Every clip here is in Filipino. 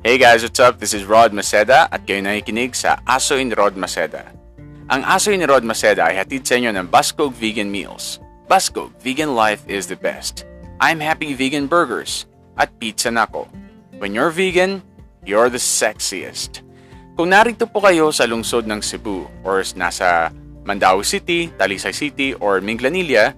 Hey guys, what's up? This is Rod Maceda at kayo nakikinig sa Asoy ni Rod Maceda. Ang Asoy ni Rod Maceda ay hatid sa inyo ng Bascog Vegan Meals. Bascog, vegan life is the best. I'm Happy Vegan Burgers at Pizza Nako. When you're vegan, you're the sexiest. Kung narito po kayo sa lungsod ng Cebu or nasa Mandaue City, Talisay City, or Minglanilla,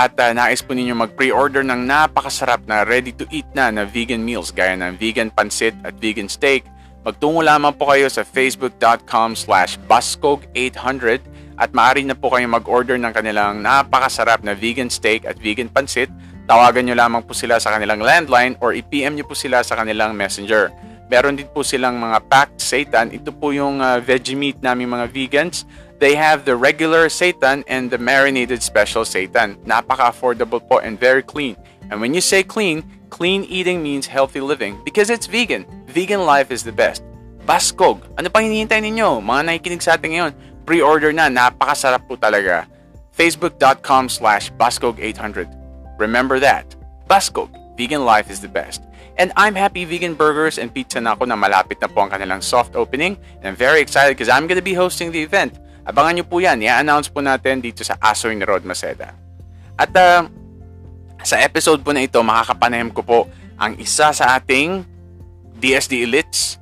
at uh, nais po ninyo mag-pre-order ng napakasarap na ready-to-eat na na vegan meals gaya ng vegan pansit at vegan steak, magtungo lamang po kayo sa facebook.com slash bascog800 at maaari na po kayong mag-order ng kanilang napakasarap na vegan steak at vegan pansit. Tawagan nyo lamang po sila sa kanilang landline or i-PM nyo po sila sa kanilang messenger. Meron din po silang mga packed seitan. Ito po yung uh, veggie meat namin mga vegans They have the regular seitan and the marinated special seitan. Napaka-affordable po and very clean. And when you say clean, clean eating means healthy living because it's vegan. Vegan life is the best. Baskog, ano pang hinihintay ninyo? Mga nakikinig sa atin ngayon, pre-order na, napakasarap po talaga. Facebook.com slash Baskog800. Remember that. Baskog, vegan life is the best. And I'm Happy Vegan Burgers and Pizza Nako na malapit na po ang kanilang soft opening. And I'm very excited because I'm gonna be hosting the event. Abangan nyo po yan. I-announce po natin dito sa Asoy ni Rod Maceda. At uh, sa episode po na ito, makakapanayam ko po ang isa sa ating DSD Elites.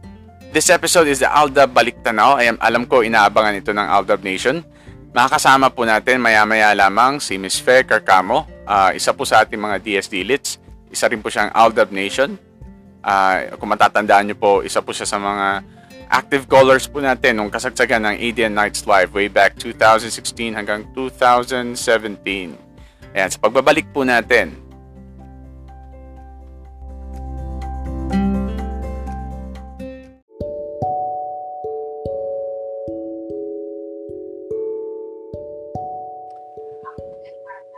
This episode is the Aldab Baliktanaw. Ay, alam ko, inaabangan ito ng Aldab Nation. Makakasama po natin maya-maya lamang si Miss Fair Carcamo. Uh, isa po sa ating mga DSD Elites. Isa rin po siyang Aldab Nation. Uh, kung matatandaan nyo po, isa po siya sa mga active callers po natin nung kasagsagan ng ADN Nights Live way back 2016 hanggang 2017. Ayan, sa pagbabalik po natin,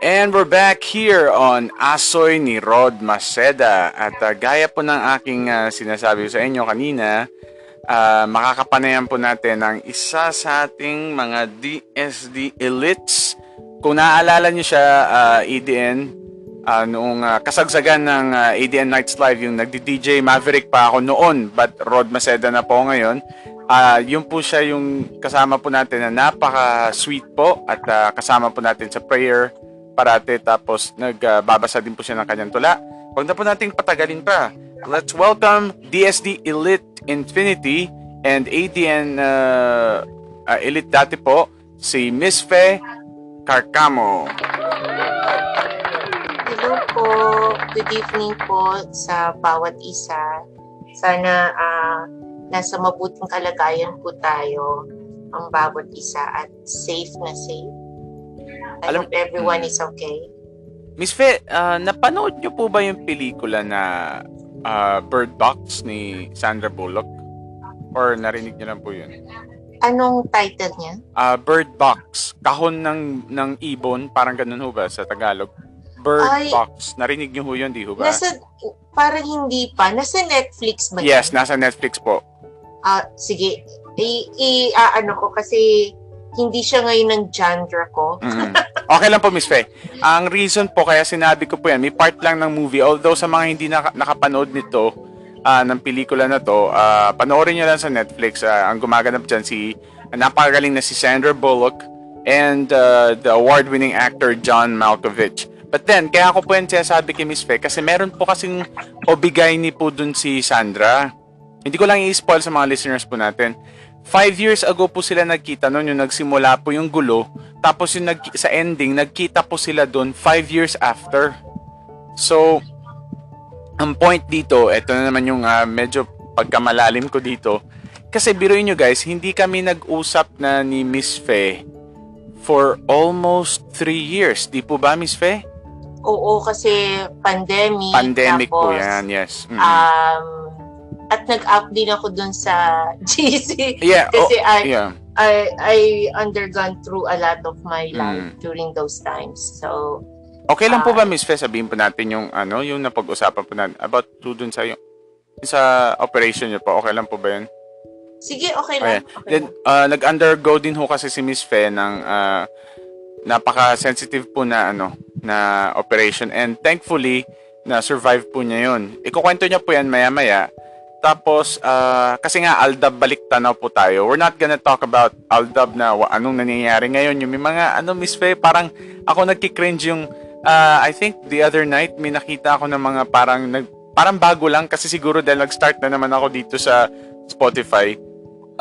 And we're back here on Asoy ni Rod Maceda. At uh, gaya po ng aking uh, sinasabi sa inyo kanina, uh, makakapanayan po natin ng isa sa ating mga DSD elites. Kung naaalala niyo siya, uh, EDN, uh, noong uh, kasagsagan ng uh, ADN Nights Live, yung nagdi-DJ Maverick pa ako noon, but Rod Maceda na po ngayon. Uh, yun po siya yung kasama po natin na napaka-sweet po at uh, kasama po natin sa prayer parate tapos nagbabasa uh, din po siya ng kanyang tula. Huwag na po nating patagalin pa. Let's welcome DSD Elite Infinity and ADN uh, uh, Elite dati po, si Miss Fe Carcamo. Hello po. Good evening po sa bawat isa. Sana uh, nasa mabuting kalagayan po tayo ang bawat isa at safe na safe. I Alam, hope everyone is okay. Miss Fe, uh, napanood niyo po ba yung pelikula na uh, Bird Box ni Sandra Bullock? Or narinig niyo lang po yun? Anong title niya? Uh, Bird Box. Kahon ng, ng ibon. Parang ganun ho ba sa Tagalog? Bird Ay, Box. Narinig niyo ho yun, di ho ba? Nasa, parang hindi pa. Nasa Netflix ba Yes, nasa Netflix po. Ah, uh, sige. I, i uh, ano ko kasi hindi siya ngayon ng genre ko. Okay lang po, Miss Faye. Ang reason po kaya sinabi ko po yan, may part lang ng movie. Although sa mga hindi naka- nakapanood nito, uh, ng pelikula na to, uh, panoorin nyo lang sa Netflix. Uh, ang gumaganap dyan si, uh, napakagaling na si Sandra Bullock and uh, the award-winning actor John Malkovich. But then, kaya ako po yan sinasabi kay Miss Faye kasi meron po kasing obigay ni po dun si Sandra. Hindi ko lang i-spoil sa mga listeners po natin. Five years ago po sila nagkita noon, yung nagsimula po yung gulo. Tapos yung nag, sa ending, nagkita po sila doon five years after. So, ang point dito, ito na naman yung uh, medyo pagkamalalim ko dito. Kasi biruin nyo guys, hindi kami nag-usap na ni Miss Fe for almost three years. Di po ba, Miss Fe? Oo, kasi pandemic. Pandemic tapos, po yan, yes. Mm-hmm. Um, at nag-up din ako dun sa GC. Yeah. Kasi oh, I, yeah. I, I undergone through a lot of my life mm. during those times. So, Okay lang po ba, Miss Fe, sabihin po natin yung ano, yung napag-usapan po natin about to dun sa yung sa operation niyo po. Okay lang po ba 'yun? Sige, okay lang. Okay. Then uh, nag-undergo din ho kasi si Miss Fe ng uh, napaka-sensitive po na ano na operation and thankfully na survive po niya 'yon. Ikukwento niya po 'yan maya-maya tapos, ah, kasi nga, Aldab balik tanaw po tayo. We're not gonna talk about Aldab na wa- anong nangyayari ngayon. Yung may mga, ano, Miss Faye, parang ako nagkikringe yung, ah, I think the other night, may nakita ako ng mga parang, nag, parang bago lang kasi siguro dahil nag-start na naman ako dito sa Spotify.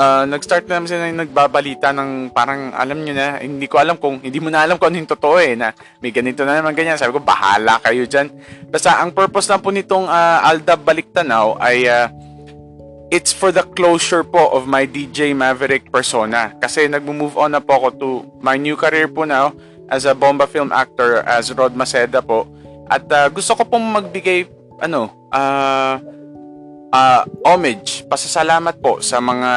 Ah, nag-start na naman sila yung nagbabalita ng parang alam nyo na, hindi ko alam kung, hindi mo na alam kung ano yung totoo eh, na may ganito na naman ganyan. Sabi ko, bahala kayo dyan. Basta ang purpose lang po nitong ah, Aldab Baliktanaw ay ah, it's for the closure po of my DJ Maverick persona. Kasi nag-move on na po ako to my new career po now as a bomba film actor as Rod Maceda po. At ah, gusto ko pong magbigay ano, ah ah, homage, pasasalamat po sa mga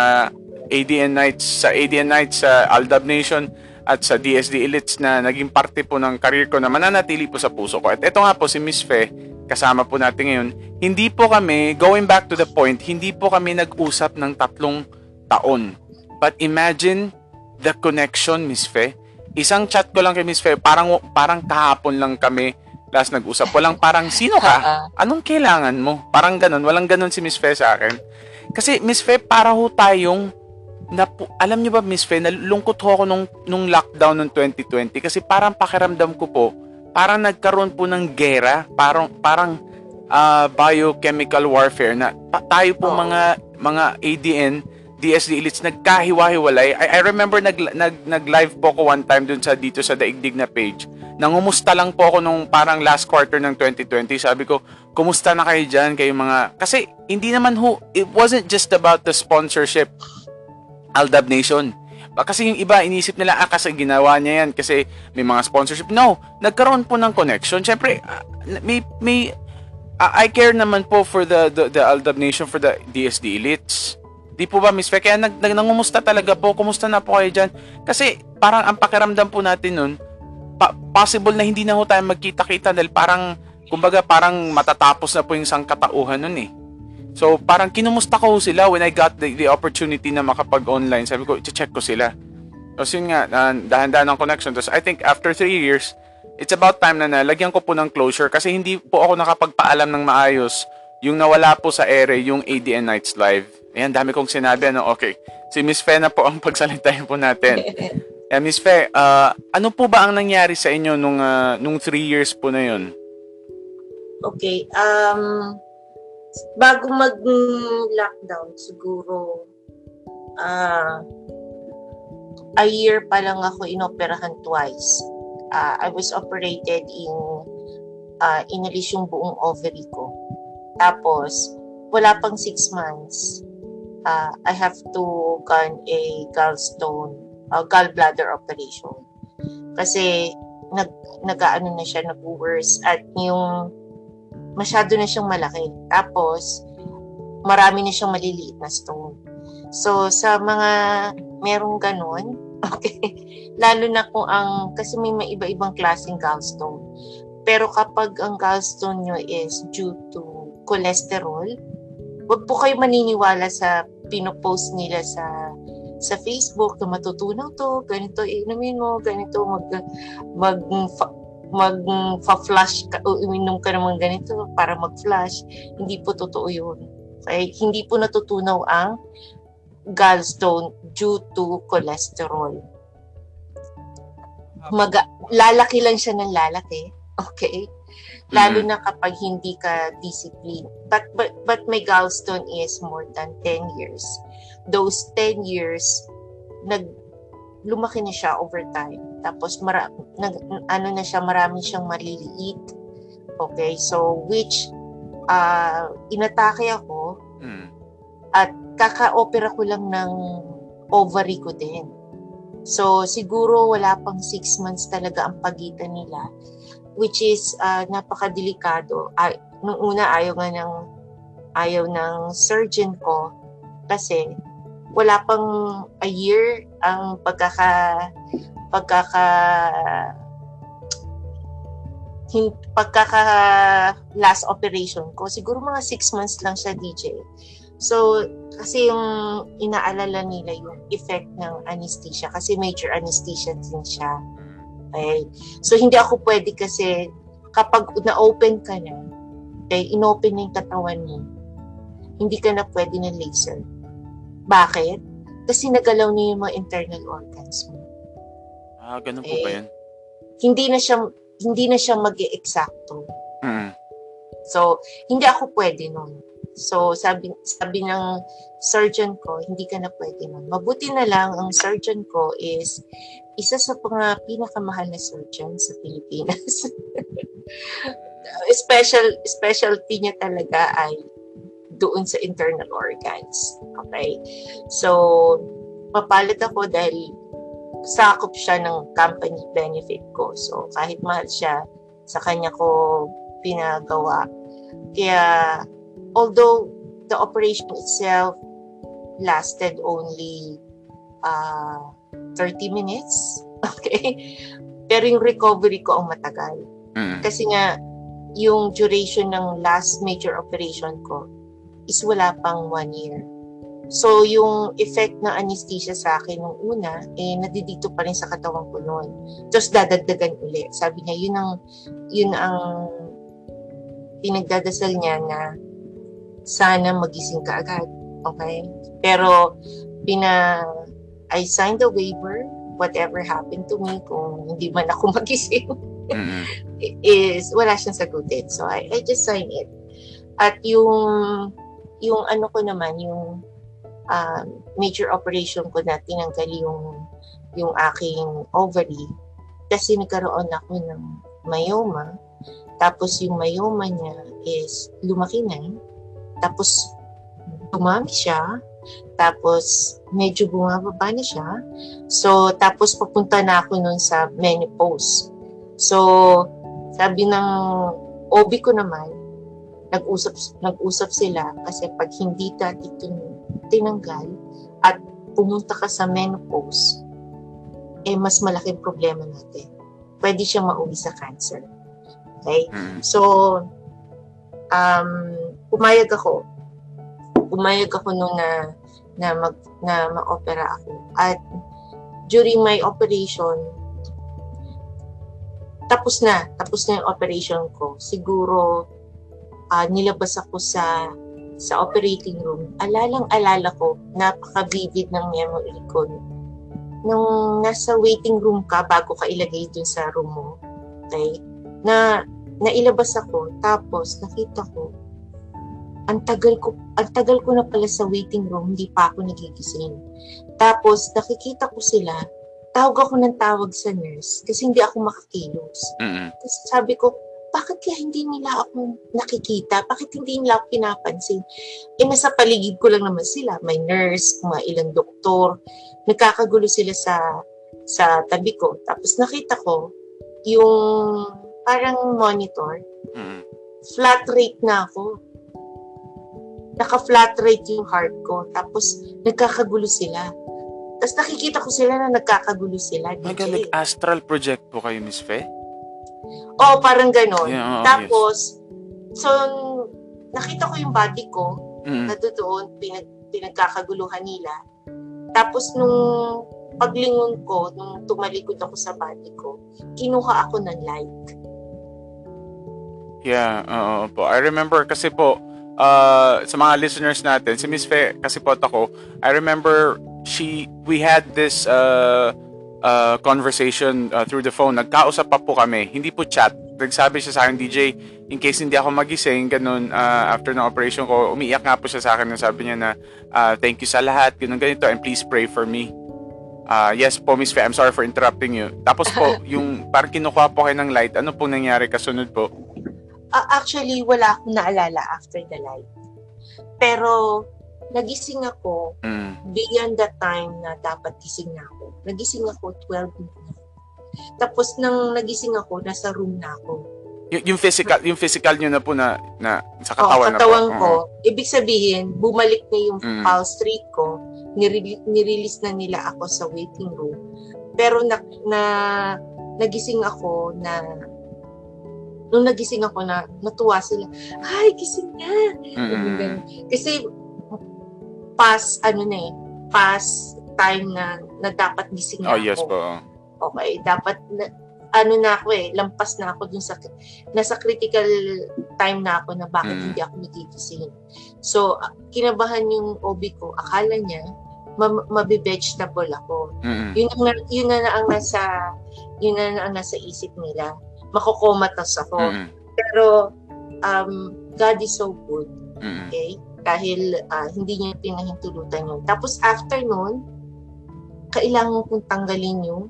ADN Nights, sa ADN Nights, sa Aldab Nation at sa DSD Elites na naging parte po ng career ko na mananatili po sa puso ko. At ito nga po si Miss Fe, kasama po natin ngayon. Hindi po kami, going back to the point, hindi po kami nag-usap ng tatlong taon. But imagine the connection, Miss Fe. Isang chat ko lang kay Miss Fe, parang, parang kahapon lang kami last nag-usap. Walang parang, sino ka? Ah, Anong kailangan mo? Parang ganun. Walang ganun si Miss Fe sa akin. Kasi Miss Fe, para ho tayong napu- alam niyo ba Miss Fe, nalungkot ho ako nung, nung lockdown ng 2020 kasi parang pakiramdam ko po, parang nagkaroon po ng gera, parang parang ah, biochemical warfare na tayo po Oo. mga mga ADN DSD elites nagkahiwa-hiwalay. I, I remember nag, nag, nag-live po ako one time dun sa dito sa Daigdig na page. Nangumusta lang po ako nung parang last quarter ng 2020. Sabi ko, kumusta na kayo dyan? Kayo mga... Kasi hindi naman ho, it wasn't just about the sponsorship Aldab Nation. Kasi yung iba, inisip nila, ah, kasi ginawa niya yan kasi may mga sponsorship. No, nagkaroon po ng connection. Siyempre, ah, may, may, ah, I care naman po for the, the, the Aldab Nation, for the DSD Elites. Di po ba, Miss Fe? Kaya nag, nag, nangumusta talaga po. Kumusta na po kayo dyan? Kasi parang ang pakiramdam po natin nun, pa- possible na hindi na ho tayo magkita-kita dahil parang, kumbaga parang matatapos na po yung sangkatauhan nun eh. So, parang kinumusta ko sila when I got the, the opportunity na makapag-online. Sabi ko, check ko sila. Tapos yun nga, uh, dahan-dahan ng connection. Tapos I think after three years, it's about time na nalagyan ko po ng closure kasi hindi po ako nakapagpaalam ng maayos yung nawala po sa ere, yung ADN Nights Live. Ayan, dami kong sinabi. Ano, okay. Si Miss Fe na po ang pagsalitain po natin. Eh, Miss Fe, ah, ano po ba ang nangyari sa inyo nung, ah, nung three years po na yun? Okay. Um, bago mag-lockdown, siguro, ah, a year pa lang ako inoperahan twice. Ah, I was operated in, uh, inalis yung buong ovary ko. Tapos, wala pang six months, ah, I have to gun a gallstone, uh, gallbladder operation. Kasi, nag, nag-ano na siya, nag-worse. At yung masyado na siyang malaki. Tapos, marami na siyang maliliit na stone. So, sa mga merong ganun, okay, lalo na kung ang, kasi may may iba-ibang klaseng gallstone. Pero kapag ang gallstone nyo is due to cholesterol, wag po kayo maniniwala sa pinopost nila sa sa Facebook na matutunaw to, ganito inumin mo, ganito mag mag mag-flash ka o uminom ka naman ganito para mag-flash. Hindi po totoo yun. Okay? Hindi po natutunaw ang gallstone due to cholesterol. Mag lalaki lang siya ng lalaki. Okay? Lalo na kapag hindi ka discipline. But, but, but my gallstone is more than 10 years. Those 10 years, nag, lumaki na siya over time. Tapos mara, nag, ano na siya, marami siyang maliliit. Okay, so which uh, inatake ako Hmm. at kaka-opera ko lang ng ovary ko din. So siguro wala pang six months talaga ang pagitan nila which is uh, napakadelikado. Ay, nung una ayaw nga ng ayaw ng surgeon ko kasi wala pang a year ang pagkaka pagkaka hin, pagkaka last operation ko. Siguro mga six months lang siya DJ so kasi yung inaalala nila yung effect ng anesthesia kasi major anesthesia din siya. Okay so hindi ako pwede kasi kapag na-open ka na okay, inopen na yung katawan mo hindi ka na pwede ng laser. Bakit? Kasi nagalaw niya yung mga internal organs mo. Ah, ganun po ba Eh, yan? Hindi na siya hindi na siya mag-eksakto. Mm. So, hindi ako pwede nun. So, sabi, sabi ng surgeon ko, hindi ka na pwede nun. Mabuti na lang, ang surgeon ko is isa sa mga pinakamahal na surgeon sa Pilipinas. Special, specialty niya talaga ay doon sa internal organs. Okay? So, mapalit ako dahil sakop siya ng company benefit ko. So, kahit mahal siya, sa kanya ko pinagawa. Kaya, although the operation itself lasted only uh, 30 minutes, okay? Pero yung recovery ko ang matagal. Mm. Kasi nga, yung duration ng last major operation ko is wala pang one year. So, yung effect ng anesthesia sa akin nung una, eh, nadidito pa rin sa katawan ko noon. Tapos, dadagdagan ulit. Sabi niya, yun ang, yun ang pinagdadasal niya na sana magising ka agad. Okay? Pero, pina, I signed the waiver, whatever happened to me, kung hindi man ako magising, Mm. is wala siyang sagutin. So I, I just sign it. At yung yung ano ko naman, yung um, major operation ko na tinanggal yung yung aking ovary kasi nagkaroon ako ng myoma. Tapos yung myoma niya is lumaki na. Tapos dumami siya. Tapos medyo bumababa na siya. So tapos papunta na ako nun sa menopause. So, sabi ng OB ko naman, nag-usap, nag-usap sila kasi pag hindi ka tin- tinanggal at pumunta ka sa menopause, eh mas malaking problema natin. Pwede siya mauwi sa cancer. Okay? Mm. So, um, pumayag ako. Pumayag ako nung na na mag na ma-opera ako. At during my operation, tapos na, tapos na yung operation ko. Siguro ah, nilabas ako sa sa operating room. Alalang-alala ko, napaka-vivid ng memory ko. Nung nasa waiting room ka bago ka ilagay dun sa room mo, okay, na nailabas ako, tapos nakita ko, ang tagal ko, ang tagal ko na pala sa waiting room, hindi pa ako nagigising. Tapos nakikita ko sila, tawag ako ng tawag sa nurse kasi hindi ako makakilos. Mm. Tapos sabi ko, bakit kaya hindi nila ako nakikita? Bakit hindi nila ako pinapansin? Eh, nasa paligid ko lang naman sila. May nurse, mga ilang doktor. Nagkakagulo sila sa sa tabi ko. Tapos nakita ko yung parang monitor. Mm. Flat rate na ako. Naka-flat rate yung heart ko. Tapos nagkakagulo sila. Tapos nakikita ko sila na nagkakagulo sila. Magaling astral project po kayo, Miss Fe? Oo, parang ganon. Yeah, oo, Tapos, so, nakita ko yung body ko Mm. na doon, pinag, pinagkakaguluhan nila. Tapos, nung paglingon ko, nung tumalikod ako sa body ko, kinuha ako ng light. Yeah, oo po. I remember kasi po, uh, sa mga listeners natin, si Miss Fe, kasi po ako, I remember she, we had this uh, uh, conversation uh, through the phone. Nagkausap pa po kami, hindi po chat. Nagsabi siya sa akin, DJ, in case hindi ako magising, ganun, uh, after ng operation ko, umiiyak nga po siya sa akin, sabi niya na, uh, thank you sa lahat, ganun ganito, and please pray for me. Ah, yes po, Miss Fe, I'm sorry for interrupting you. Tapos po, yung parang kinukuha po kayo ng light, ano pong nangyari kasunod po? Ah, actually, wala akong naalala after the light. Pero, nagising ako Mm. beyond the time na dapat gising na ako. Nagising ako 12 midnight. Tapos, nang nagising ako, nasa room na ako. Y- yung physical, yung physical nyo na po na, na sa Oo, katawan, katawan na po. ko. Ibig sabihin, bumalik na yung Mm. pulse rate ko. Nirele- nirelease na nila ako sa waiting room. Pero na, na nagising ako na nung nagising ako na natuwa sila. Ay, gising na! Mm. Kasi past ano na eh, past time na, na dapat gising na Oh, yes ako. po. Okay, dapat na, ano na ako eh, lampas na ako dun sa nasa critical time na ako na bakit Mm. hindi ako nagigising. So, ah, kinabahan yung OB ko. Akala niya, ma- mabe-vegetable ako. Mm-mm. Yun ang, na- yun na, ang nasa, yun na ang nasa isip nila. Makokomatos ako. Mm-mm. Pero, um, God is so good. Mm-mm. Okay? Dahil ah, hindi niya pinahintulutan yun. Tapos after nun, kailangan kong tanggalin yung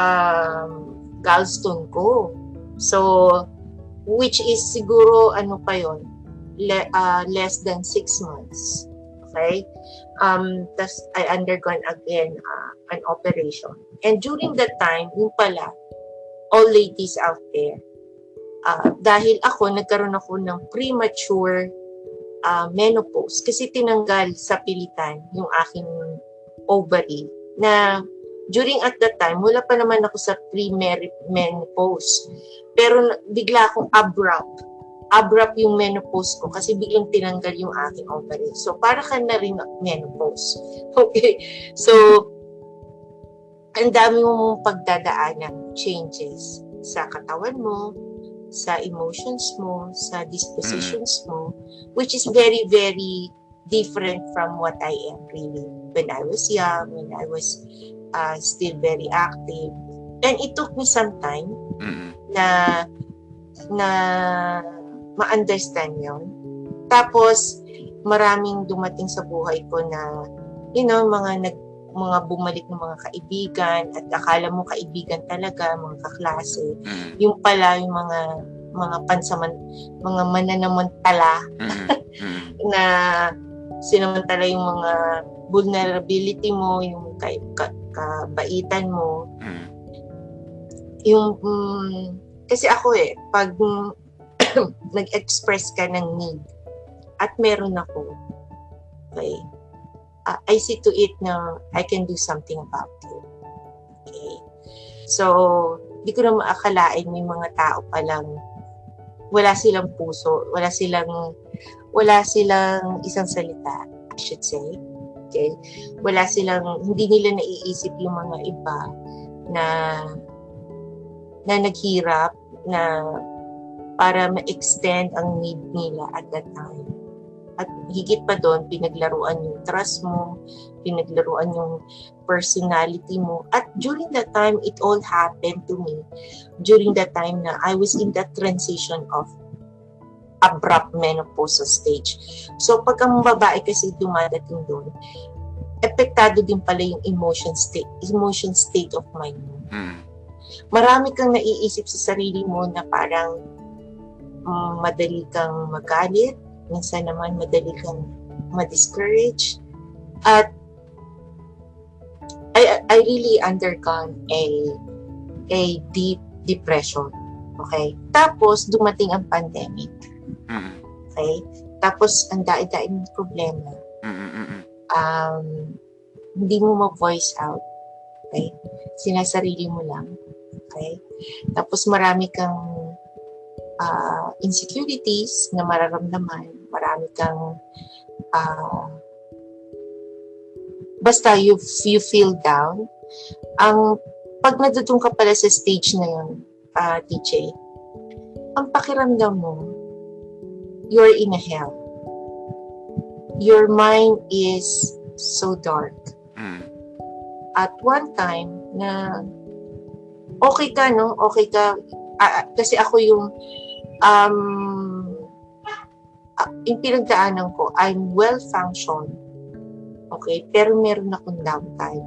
um, gallstone ko. So, which is siguro, ano pa yon le, ah, less than six months. Okay? Um, tas I undergone again ah, an operation. And during that time, yung pala, all ladies out there, ah, dahil ako, nagkaroon ako ng premature ah, menopause kasi tinanggal sa pilitan yung aking ovary na during at that time, wala pa naman ako sa pre-menopause. Pero bigla akong abrupt. Abrupt yung menopause ko kasi biglang tinanggal yung aking ovary. So, para ka na rin menopause. Okay? So, ang dami mong pagdadaan ng changes sa katawan mo, sa emotions mo, sa dispositions mo, which is very, very different from what I am really when I was young, when I was uh, still very active. And it took me some time na na ma-understand yon. Tapos maraming dumating sa buhay ko na you know mga nag mga bumalik ng mga kaibigan at akala mo kaibigan talaga mga kaklase Mm-mm. yung pala yung mga mga pansaman mga mananamantala. Mm-mm. na sinamantala yung mga vulnerability mo yung ka, ka, kabaitan mo Mm-mm. yung mm, kasi ako eh pag nag-express ka ng need at meron ako okay uh, I see to it na I can do something about it. Okay. So di ko na maakalain may mga tao palang wala silang puso wala silang wala silang isang salita I should say. Okay. Wala silang hindi nila naiisip yung mga iba na na naghirap na para ma-extend ang need nila at that time. At higit pa doon, pinaglaruan yung trust mo, pinaglaruan yung personality mo. At during that time, it all happened to me. During that time na I was in that transition of abrupt menopausal stage. So, pag ang babae kasi dumadating doon, epektado din pala yung emotion state, emotion state of mind mo Mm-mm. marami kang naiisip sa sarili mo na parang mm, madali kang magalit, minsan naman madali kang ma-discourage. At I, I really undergone a a deep depression. Okay? Tapos, dumating ang pandemic. Okay? Tapos, ang daing-daing problema. Mm-mm. Mm-mm. Um, hindi mo ma-voice out. Okay? Sinasarili mo lang. Okay? Tapos marami kang ah, insecurities na mararamdaman. Marami kang ah, basta you, you feel down. Ang pag nadudong ka pala sa stage na yun, ah, DJ, ang pakiramdam mo, you're in a hell. Your mind is so dark Mm. at one time na okay ka, no? Okay ka. Ah, kasi ako yung um, ah, yung pinagdaanan ko, I'm well-functioned. Okay? Pero meron akong downtime.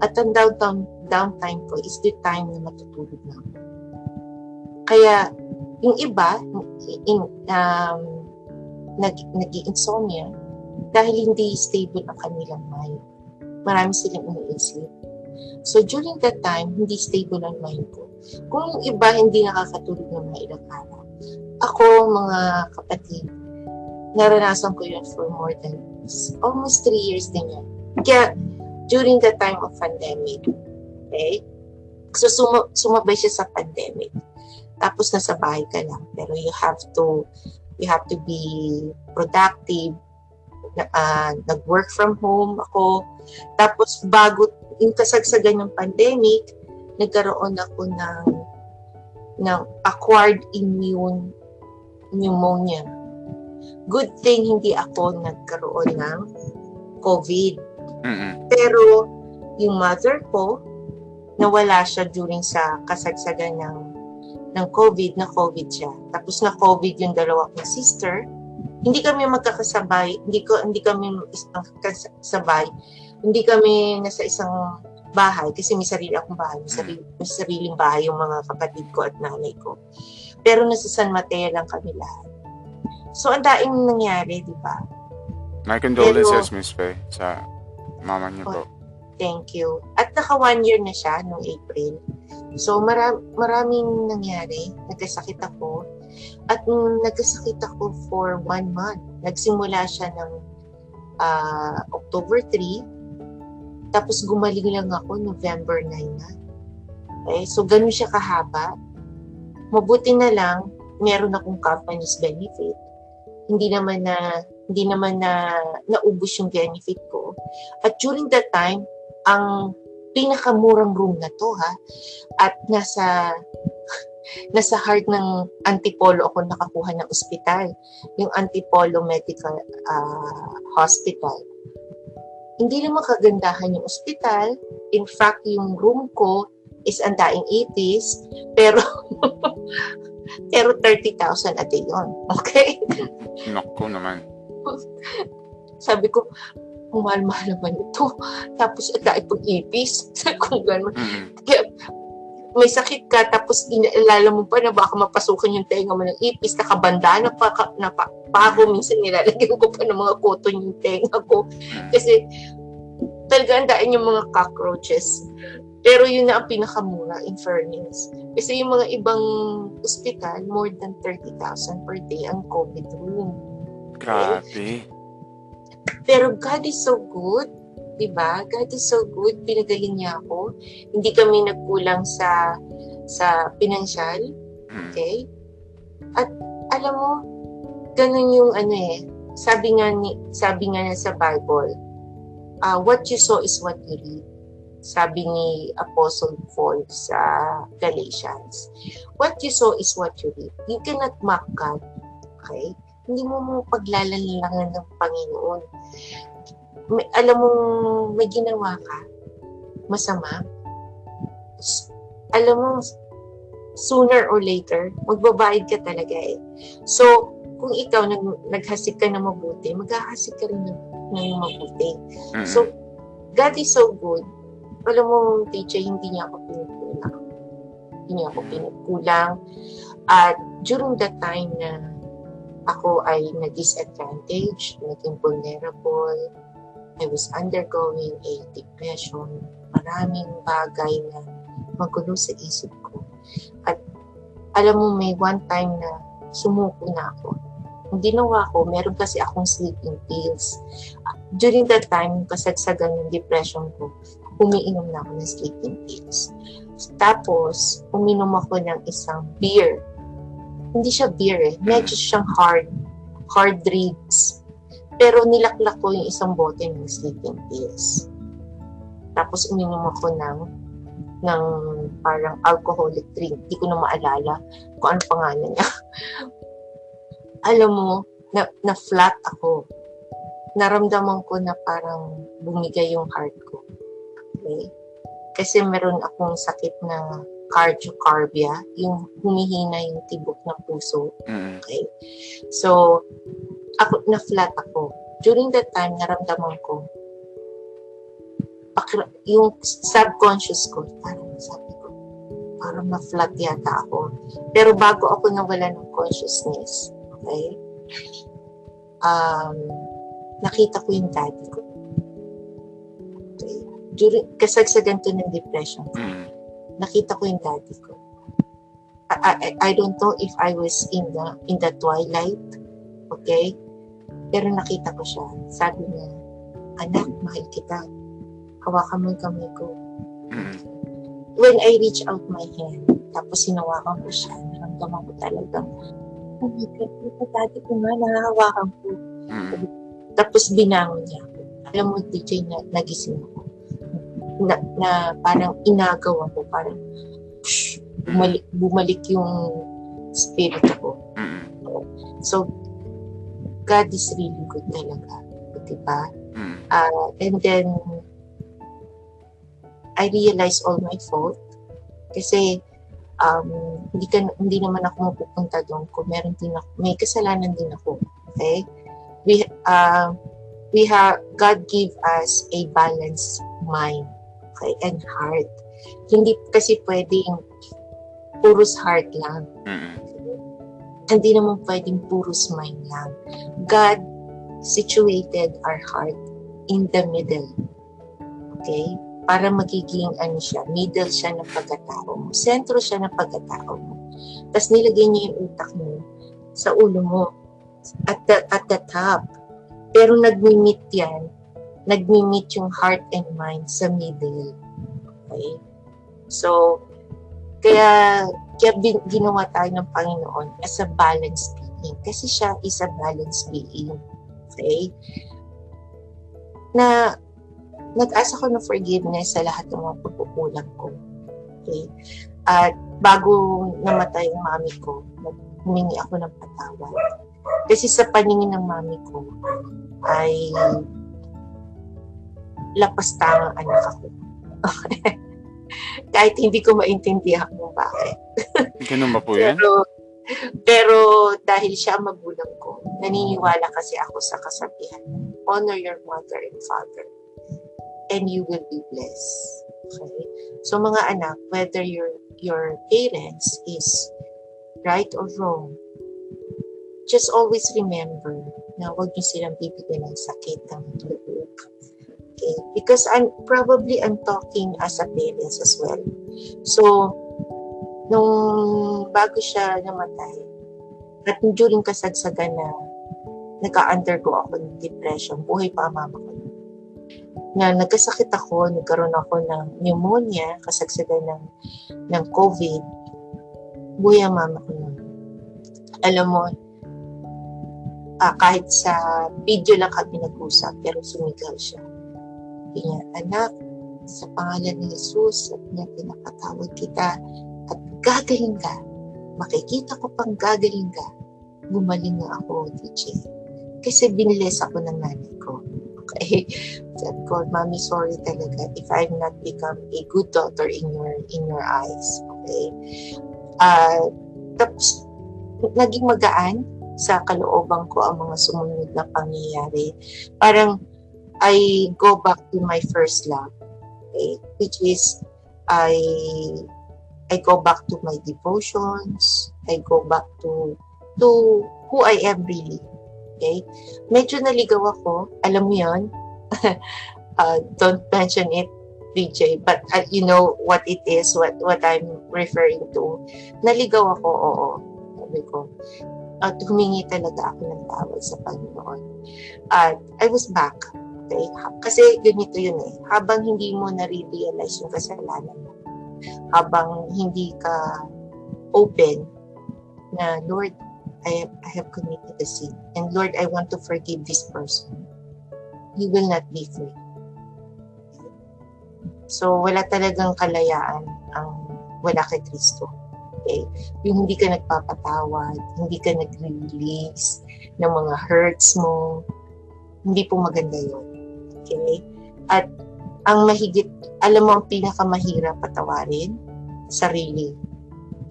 At ang downtime, downtime ko is the time na matutulog na ako. Kaya, yung iba, in, um, nag, nag-insomnia dahil hindi stable ang kanilang mind. Marami silang iniisip. So, during that time, hindi stable ang mind ko. Kung yung iba hindi nakakatulog ng mga ilang araw, ako, mga kapatid, naranasan ko yun for more than almost three years din yan. Kaya, during the time of pandemic, okay, so sum- sumabay siya sa pandemic. Tapos nasa bahay ka lang. Pero you have to, you have to be productive. Ah, nag-work from home ako. Tapos bago yung kasagsagan ng pandemic, nagkaroon ako ng ng acquired immune pneumonia. Good thing hindi ako nagkaroon ng COVID. Mm-mm. Pero yung mother ko, nawala siya during sa kasagsagan ng ng COVID, na COVID siya. Tapos na COVID yung dalawa kong sister. Hindi kami magkakasabay, hindi ko hindi kami magkakasabay. Hindi kami nasa isang bahay kasi may sarili akong bahay, may, sarili, may sariling bahay yung mga kapatid ko at nanay ko. Pero nasa San Mateo lang kami lahat. So, ang daing nangyari, di ba? My condolences, Miss Faye, sa mama niyo po. Thank you. At naka one year na siya noong April. So mara- maraming nangyari. Nagkasakit ako. At nung nagkasakit ako for one month, nagsimula siya ng ah, October 3. Tapos gumaling lang ako November 9 na. Okay? So ganun siya kahaba. Mabuti na lang, meron akong company's benefit. Hindi naman na hindi naman na naubos yung benefit ko. At during that time, ang pinakamurang room na to ha at nasa nasa heart ng Antipolo ako nakakuha ng ospital yung Antipolo Medical ah, Hospital hindi naman kagandahan yung ospital in fact yung room ko is ang daing 80s pero pero 30,000 a day yun okay Naku naman. sabi ko ang mahal-mahal naman ito tapos at dahil pag-ipis kung gano'n Mm-mm. may sakit ka tapos inaalala mo pa na baka mapasukan yung tenga mo ng ipis, nakabanda na pa, ka- na pa, pa ako, minsan nilalagyan ko pa ng mga cotton yung tenga ko. Kasi talaga ang daan yung mga cockroaches. Pero yun na ang pinakamura in fairness. Kasi yung mga ibang ospital, more than 30,000 per day ang COVID room. Grabe. Pero God is so good. Diba? God is so good. Pinagaling niya ako. Hindi kami nagkulang sa sa pinansyal. Mm. Okay? At alam mo, ganun yung ano eh, sabi nga ni sabi nga na sa Bible, uh, what you sow is what you reap. Sabi ni Apostle Paul sa Galatians. What you sow is what you reap. You cannot mock God. Okay? Hindi mo mo paglalalangan ng Panginoon. May, alam mo, may ginawa ka, masama. Alam mo, sooner or later, magbabayad ka talaga eh. So, kung ikaw nag, naghasik ka na mabuti, maghahasik ka rin ng, ng mabuti. Mm-mm. So, God is so good. Alam mo, teacher, hindi niya ako pinukulang. Hindi niya ako pinukulang. At during that time na ako ay na-disadvantage, naging vulnerable, I was undergoing a depression, maraming bagay na magulo sa isip ko. At alam mo, may one time na sumuko na ako. Ang ginawa ko, meron kasi akong sleeping pills. During that time, kasagsagan ng depression ko, umiinom na ako ng sleeping pills. Tapos, uminom ako ng isang beer. Hindi siya beer eh. Medyo siyang hard. Hard drinks. Pero nilaklak ko yung isang bote ng sleeping pills. Tapos uminom ako ng ng parang alcoholic drink. Hindi ko na maalala kung ano pangalan niya. Alam mo, na, na flat ako. Naramdaman ko na parang bumigay yung heart ko. Okay? Kasi meron akong sakit na cardiocarbia, yung humihina yung tibok ng puso. Okay? So, ako, na-flat ako. During that time, naramdaman ko, pakra- yung subconscious ko, parang sabi ko, parang na-flat yata ako. Pero bago ako nawala ng consciousness, okay, um, nakita ko yung daddy ko. During, kasagsagan to ng depression Mm-mm. nakita ko yung daddy ko. I, I, I don't know if I was in the in the twilight, okay? Pero nakita ko siya. Sabi niya, anak, mahal kita. Hawakan mo yung kamay ko. Mm-mm. When I reach out my hand, tapos hinawakan ko siya, naramdaman ko talagang, oh my God, ito daddy ko nga, nahahawakan ko. Mm-mm. Tapos binangon niya. Alam mo, DJ, na, nagising ako. Na, na parang inagaw ako, parang psh, bumalik, bumalik yung spirit ko. So, God is really good talaga. Diba? Uh, and then, I realized all my fault. Kasi, um, hindi, ka, hindi naman ako mapupunta doon kung meron din ako, may kasalanan din ako. Okay? We, uh, we have, God give us a balanced mind and heart. Hindi kasi pwedeng puros heart lang. Mm-mm. Hindi naman pwedeng puros mind lang. God situated our heart in the middle. Okay? Para magiging ano siya, middle siya ng pagkatao mo. Sentro siya ng pagkatao mo. Tapos nilagay niya yung utak mo sa ulo mo. At the, at the top. Pero nagmi-meet yan. Nagmi-meet yung heart and mind sa middle. Okay? So, kaya, kaya bin, ginawa tayo ng Panginoon as a balanced being. Kasi siya is a balanced being. Okay? Na nag-asa ko ng forgiveness sa lahat ng mga pagkukulang ko. Okay? At bago namatay yung mami ko, humingi ako ng patawad. Kasi sa paningin ng mami ko, ay lapastangang anak ako. Kahit hindi ko maintindihan kung bakit. Ganun ba po yan? Pero, pero dahil siya magulang ko, naniniwala kasi ako sa kasabihan, honor your mother and father and you will be blessed. Okay? So mga anak, whether your your parents is right or wrong, just always remember na huwag niyo silang bibigyan ng sakit ng loob. Okay? Because I'm probably I'm talking as a parents as well. So, nung bago siya namatay, at during kasagsagan na nagka-undergo ako ng depression, buhay pa mama ko. Na nagkasakit ako, nagkaroon ako ng pneumonia, kasagsagan ng, ng COVID, buhay ang mama ko nun. Alam mo, ah, kahit sa video lang kami nag-usap, pero sumigaw siya. Sabi niya, anak, sa pangalan ni Jesus, sabi niya, pinapatawag kita at gagaling ka. Makikita ko pang gagaling ka. Gumaling na ako, DJ. Kasi biniles ako ng nanay ko. Okay? Sabi ko, Mommy, sorry talaga if I've not become a good daughter in your in your eyes. Okay? Uh, tapos, naging magaan sa kalooban ko ang mga sumunod na pangyayari. Parang, I go back to my first love. Okay? Which is, I I go back to my devotions. I go back to to who I am really. Okay? Medyo naligaw ako. Alam mo yon uh, Don't mention it, DJ. But uh, you know what it is, what, what I'm referring to. Naligaw ako, oo. Sabi ko. At humingi talaga ako ng tawad sa Panginoon. At I was back. Okay? Kasi ganito yun eh. Habang hindi mo na-realize yung kasalanan mo, habang hindi ka open na, Lord, I have, I have committed a sin. And Lord, I want to forgive this person. You will not be free. So, wala talagang kalayaan ang wala kay Kristo. Okay? Yung hindi ka nagpapatawad, hindi ka nag-release ng mga hurts mo, hindi po maganda yun. Okay? At ang mahigit, alam mo ang pinakamahirap patawarin? Sarili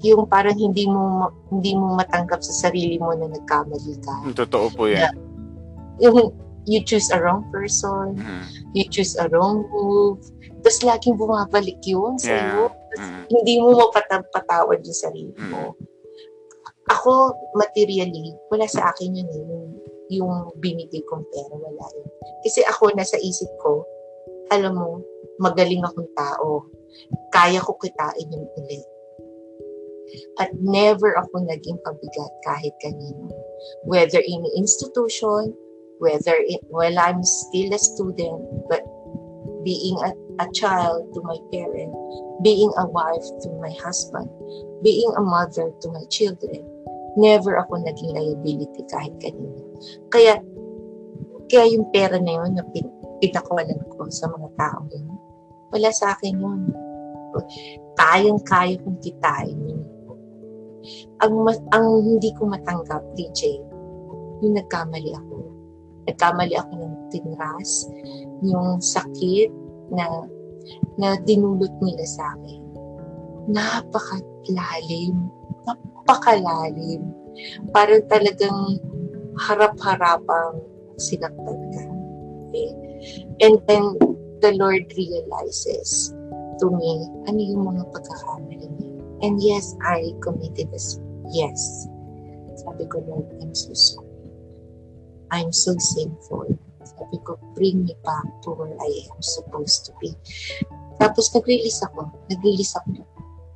yung parang hindi mo hindi mo matanggap sa sarili mo na nagkamali ka. Totoo po yan. Yung you choose a wrong person, Mm. you choose a wrong move, tapos laging bumabalik yun sa Yeah. iyo. Mm. Hindi mo mapatawad yung sarili mo. Ako, materially, wala sa akin yun eh, yung, yung binigay kong pera, wala yun. Kasi ako, nasa isip ko, alam mo, magaling akong tao. Kaya ko kitain yung ulit. At never ako naging pabigat kahit kanino. Whether in institution, whether in, while I'm still a student, but being a, a child to my parent, being a wife to my husband, being a mother to my children, never ako naging liability kahit kanino. Kaya, kaya yung pera na yun na pin, pinakawalan ko sa mga tao yun, wala sa akin yun. Kayang-kaya kong kitain yun ang, ang hindi ko matanggap, DJ, yung nagkamali ako. Nagkamali ako ng tinras, yung sakit na na dinulot nila sa akin. Napakalalim. Napakalalim. Parang talagang harap-harapang sinaktan ka. Okay? And then, the Lord realizes to me, ano yung mga pagkakamali niya. And yes, I committed this. Yes. Sabi ko, Lord, I'm so sorry. I'm so sinful. Sabi ko, bring me back to where I am supposed to be. Tapos nag-release ako. Nag-release ako.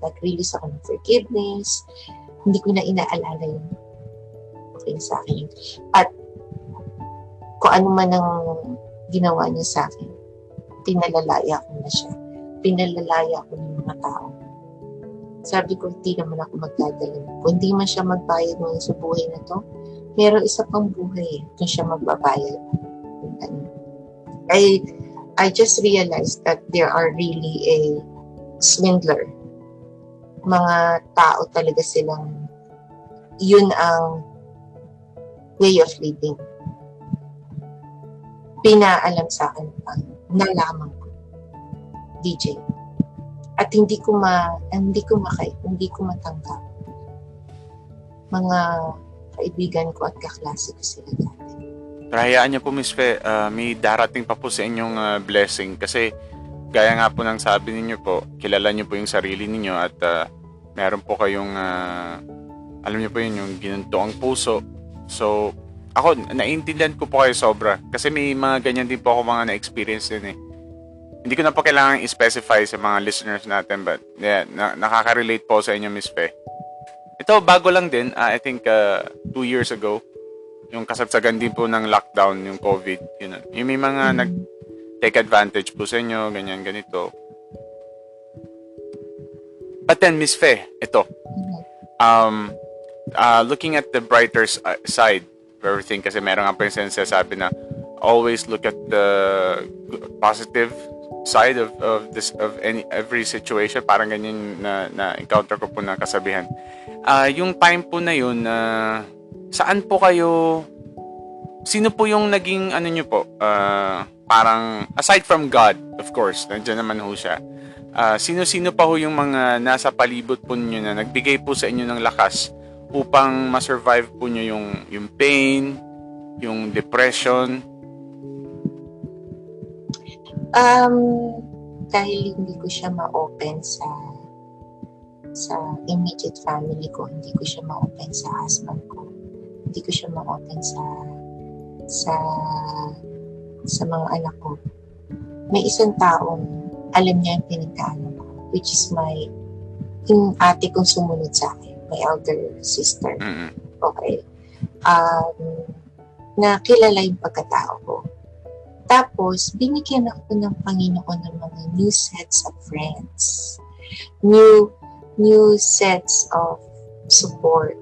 Nag-release ako ng forgiveness. Hindi ko na inaalala yung okay sa akin. At kung ano man ang ginawa niya sa akin, pinalalaya ko na siya. Pinalalaya ko ng mga tao. Sabi ko, hindi naman ako magdadala. Kung hindi man siya magbayad ngayon sa buhay na to, meron isa pang buhay kung siya magbabayad. I, I just realized that there are really a swindler. Mga tao talaga silang yun ang way of living. Pinaalam sa akin ang nalaman ko. DJ. At hindi ko ma hindi ko makay, hindi ko matanggap. Mga kaibigan ko at kaklase ko sila dati. Pero hayaan niyo po, Miss Fe, uh, may darating pa po sa inyong uh, blessing kasi gaya nga po ng sabi ninyo po, kilala niyo po yung sarili ninyo at uh, meron po kayong, uh, alam niyo po yun, yung ginunto ang puso. So, ako, naiintindihan ko po kayo sobra kasi may mga ganyan din po ako mga na-experience din eh. Hindi ko na po kailangan i-specify sa mga listeners natin but yeah, na- nakaka-relate po sa inyo, Miss Fe. Ito, bago lang din. Uh, I think uh, two years ago, yung kasagsagan din po ng lockdown, yung COVID. Yun, yung may mga nag-take advantage po sa inyo, ganyan, ganito. But then, Miss Fe, ito. Um, uh, looking at the brighter uh, side of everything, kasi meron nga po yung sinasabi na always look at the positive side of, of this of any every situation. Parang ganyan na na encounter ko po na kasabihan. Uh, yung time po na yun, uh, saan po kayo, sino po yung naging, ano nyo po, uh, parang, aside from God, of course, nandiyan naman ho siya, uh, sino-sino pa ho yung mga nasa palibot po nyo na nagbigay po sa inyo ng lakas upang ma-survive po nyo yung, yung pain, yung depression? Um, dahil hindi ko siya ma-open sa sa immediate family ko, hindi ko siya ma-open sa husband ko. Hindi ko siya ma-open sa sa sa mga anak ko. May isang taong alam niya yung pinagdaanan ko, which is my yung ate kong sumunod sa akin, my elder sister. Okay. Um, na kilala yung pagkatao ko. Tapos, binigyan ako ng Panginoon ng mga new sets of friends. New new sets of support.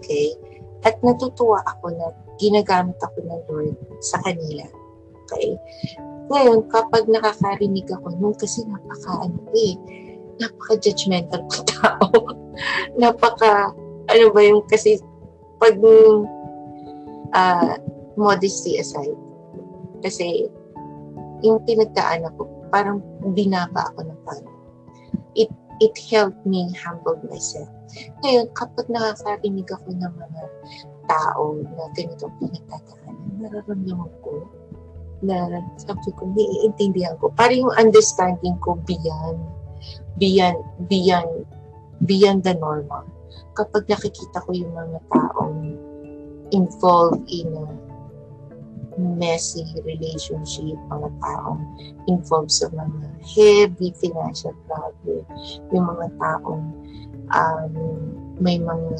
Okay? At natutuwa ako na ginagamit ako ng Lord sa kanila. Okay? Ngayon, kapag nakakarinig ako, nung kasi napaka, ano eh, napaka-judgmental ko tao. napaka, ano ba yung, kasi, pag, uh, modesty aside, kasi, yung pinagdaan ako, parang binaba ako ng parang, it it helped me humble myself. Ngayon, kapag nakakarinig ako ng mga tao na ganitong pinagtatakanan, nararamdaman ko na sabi ko, naiintindihan ko. Parang yung understanding ko beyond, beyond, beyond, beyond the normal. Kapag nakikita ko yung mga taong involved in a messy relationship, mga taong involved sa mga heavy financial problem, yung mga taong um, may mga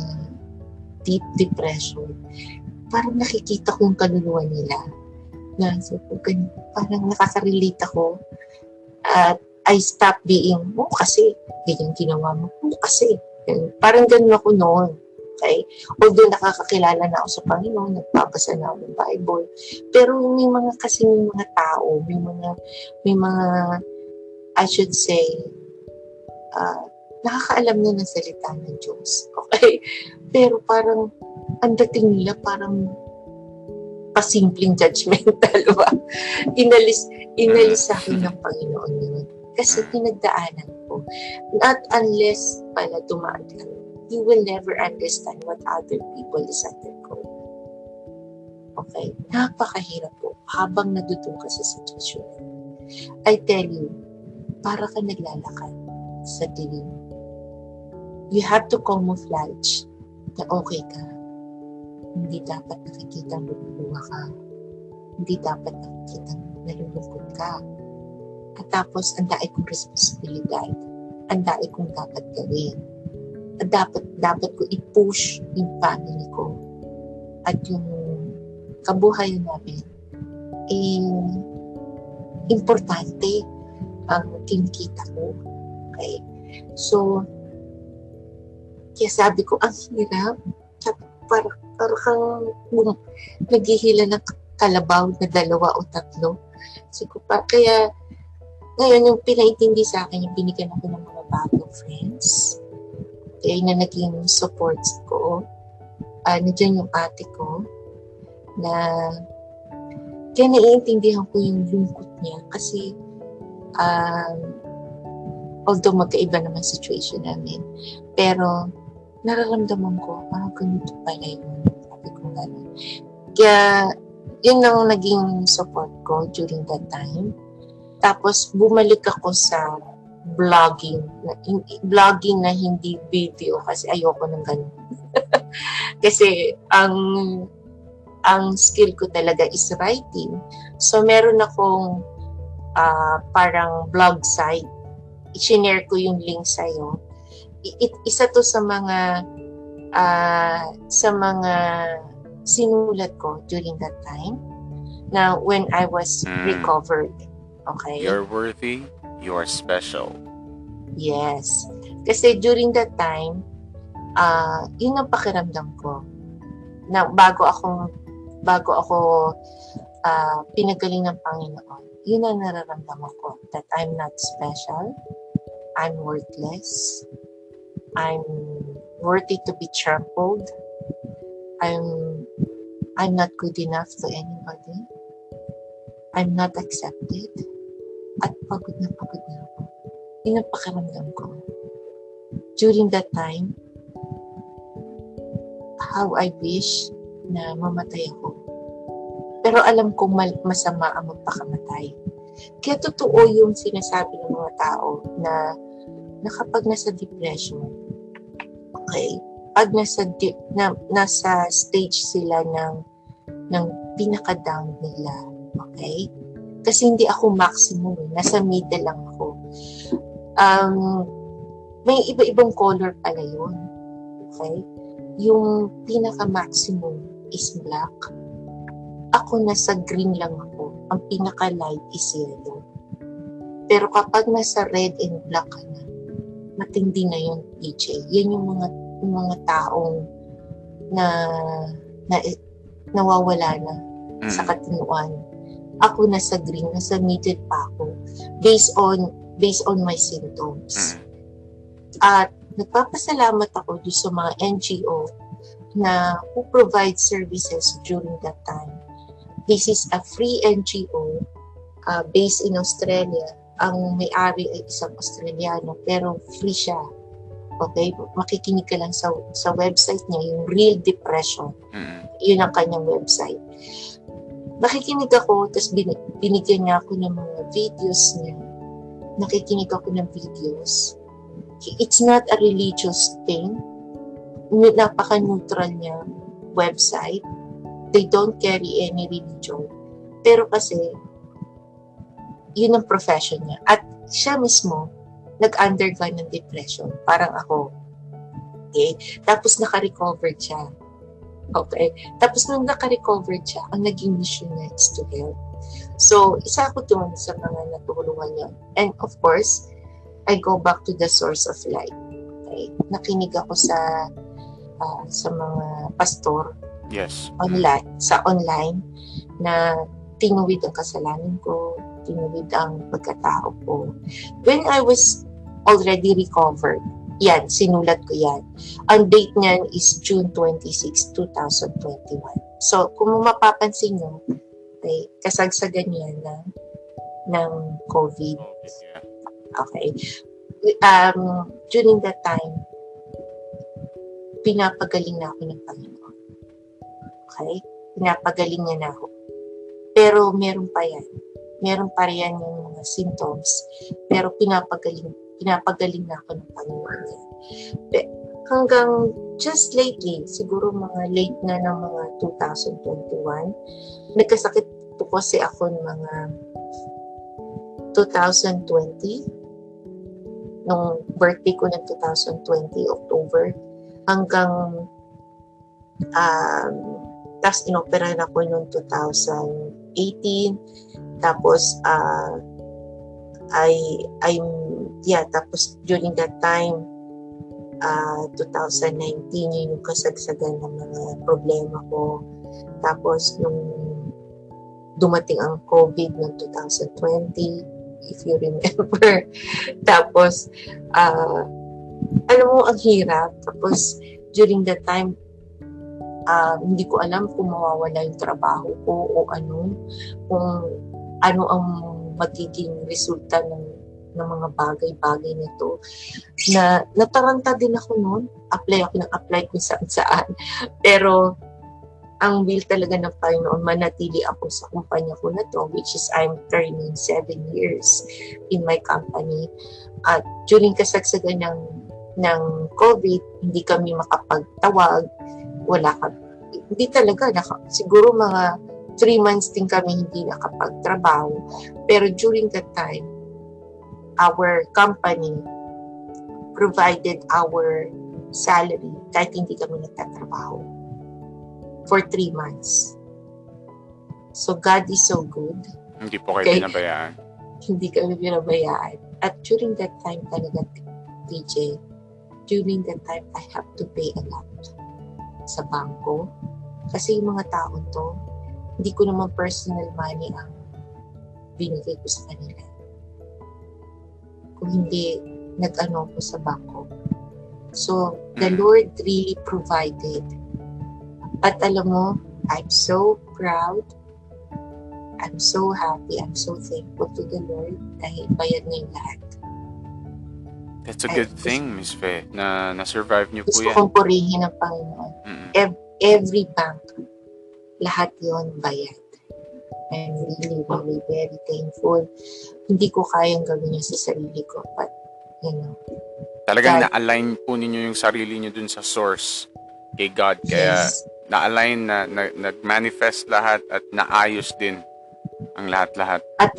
deep depression, parang nakikita ko yung kaluluwa nila. Na, so, parang nakaka-relate ako at I stop being, oh kasi, ganyan ginawa mo, oh kasi. Parang ganun ako noon Okay? Although nakakakilala na ako sa Panginoon, nagbabasa na ako ng Bible. Pero may mga kasi may mga tao, may mga, may mga, I should say, uh, nakakaalam na ng salita ng Diyos. Okay? Pero parang, ang dating nila parang pasimpleng judgmental ba? Inalis, inalis sa akin ng Panginoon yun. Kasi pinagdaanan ko. Not unless pala dumaan ka, you will never understand what other people is undergoing. Okay? Napakahirap po habang nadudong ka sa sitwasyon. I tell you, para ka naglalakad sa dilim. You have to camouflage na okay ka. Hindi dapat nakikita luluwa ka. Hindi dapat nakikita nalulungkot ka. At tapos, ang daig kong responsibilidad. Ang daig kong dapat gawin. At dapat, dapat ko i-push yung family ko. At yung kabuhayan namin. Eh, importante ang kinikita ko. Okay? So, kaya sabi ko, ang hirap. Para, para kang um, naghihila ng kalabaw na dalawa o tatlo. So, pa, kaya, ngayon, yung pinaintindi sa akin, yung binigyan ako ng mga bagong friends. Kaya na naging support ko. Uh, nandiyan yung ate ko na kaya naiintindihan ko yung lungkot niya kasi um, although magkaiba naman situation namin, pero nararamdaman ko, parang ganito pala yun. Sabi ko gano'n. Kaya, yun ang naging support ko during that time. Tapos, bumalik ako sa vlogging. Vlogging na hindi video kasi ayoko ng ganun. kasi, ang ang skill ko talaga is writing. So, meron akong uh, parang blog site. I-share ko yung link sa'yo. I- isa to sa mga uh, sa mga sinulat ko during that time na when I was mm. recovered. Okay? You're worthy. You are special. Yes. Kasi during that time, uh, yun ang pakiramdam ko. Na bago ako bago ako uh, pinagaling ng Panginoon, yun ang nararamdaman ko, that I'm not special, I'm worthless, I'm worthy to be trampled, I'm I'm not good enough to anybody, I'm not accepted, at pagod na pagod na ako. Yun ang pakiramdam ko. During that time, how I wish na mamatay ako. Pero alam kong mal- masama ang magpakamatay. Kaya totoo yung sinasabi ng mga tao na, na kapag nasa depression, okay, pag nasa, di- na, nasa stage sila ng, ng pinaka-down nila, okay, kasi hindi ako maximum, eh. nasa middle lang ako. Um, may iba-ibang color pala yun. Okay? Yung pinaka-maximum is black. Ako nasa green lang ako. Ang pinaka-light is yellow. Pero kapag nasa red and black ka na, matindi na yun, PJ. Yan yung mga, yung mga taong na, na nawawala na mm. sa katinuan. Ako nasa green, nasa middle pa ako based on based on my symptoms. Mm. At nagpapasalamat ako doon sa mga NGO na who provide services during that time. This is a free NGO uh, based in Australia. Ang may-ari ay isang Australiano pero free siya. Okay? Makikinig ka lang sa, sa website niya, yung Real Depression. Mm. Yun ang kanyang website. Nakikinig ako, tapos binigyan niya ako ng mga videos niya. Nakikinig ako ng videos. It's not a religious thing napaka-neutral niya website. They don't carry any religion. Pero kasi, yun ang profession niya. At siya mismo, nag-undergo ng depression. Parang ako. Okay? Tapos naka-recover siya. Okay? Tapos nung naka-recover siya, ang naging mission niya is to help. So, isa ako doon sa mga natulungan niya. And of course, I go back to the source of light. Okay? Nakinig ako sa uh, sa mga pastor yes online sa online na tinuwid ang kasalanan ko tinuwid ang pagkatao ko when I was already recovered yan, sinulat ko yan. Ang date niyan is June 26, 2021. So, kung mapapansin nyo, okay, kasagsagan yan ng, ng COVID. Okay. Um, during that time, pinapagaling na ako ng Panginoon. Okay? Pinapagaling niya na ako. Pero meron pa yan. Meron pa yan yung mga symptoms. Pero pinapagaling, pinapagaling na ako ng Panginoon niya. Hanggang just lately, siguro mga late na ng mga 2021, nagkasakit po kasi ako ng mga 2020, nung birthday ko ng 2020, October, hanggang um, tapos inoperahan ako noong 2018 tapos uh, I I'm yeah tapos during that time uh, 2019 yun yung kasagsagan ng mga problema ko. Tapos nung dumating ang COVID noong 2020 if you remember. Tapos uh, alam mo ang hirap. Tapos during that time uh, hindi ko alam kung mawawala yung trabaho ko o ano, kung ano ang magiging resulta ng ng mga bagay-bagay nito na nataranta din ako noon. Apply ako ng apply kung saan saan. Pero ang will talaga ng Panginoon manatili ako sa kumpanya ko na to which is I'm turning seven years in my company. At during kasagsagan ng ng COVID hindi kami makapagtawag. Wala ka, hindi talaga, naka, siguro mga three months din kami hindi nakapagtrabaho. Pero during that time, our company provided our salary kahit hindi kami nagtatrabaho for three months. So God is so good. Hindi po kayo okay? binabayaan. Hindi kami binabayaan. At during that time talaga, DJ, during that time, I have to pay a lot sa bangko. Kasi yung mga taon to, hindi ko naman personal money ang binigay ko sa kanila. Kung hindi, nag-ano ko sa bangko. So, the. Lord really provided. At alam mo, I'm so proud. I'm so happy. I'm so thankful to the Lord dahil bayad niya yung lahat. That's a good thing, Miss Fe, na na-survive niyo po yan. Gusto kong purihin ng Panginoon. Mm-hmm. Ev- every bank, lahat yon bayad. I'm really, really very thankful. Hindi ko kayang gawin yun sa sarili ko, but, you know. Talagang God, na-align po ninyo yung sarili niyo dun sa source kay God. Kaya yes. na-align na, na nag-manifest lahat at naayos din ang lahat-lahat. At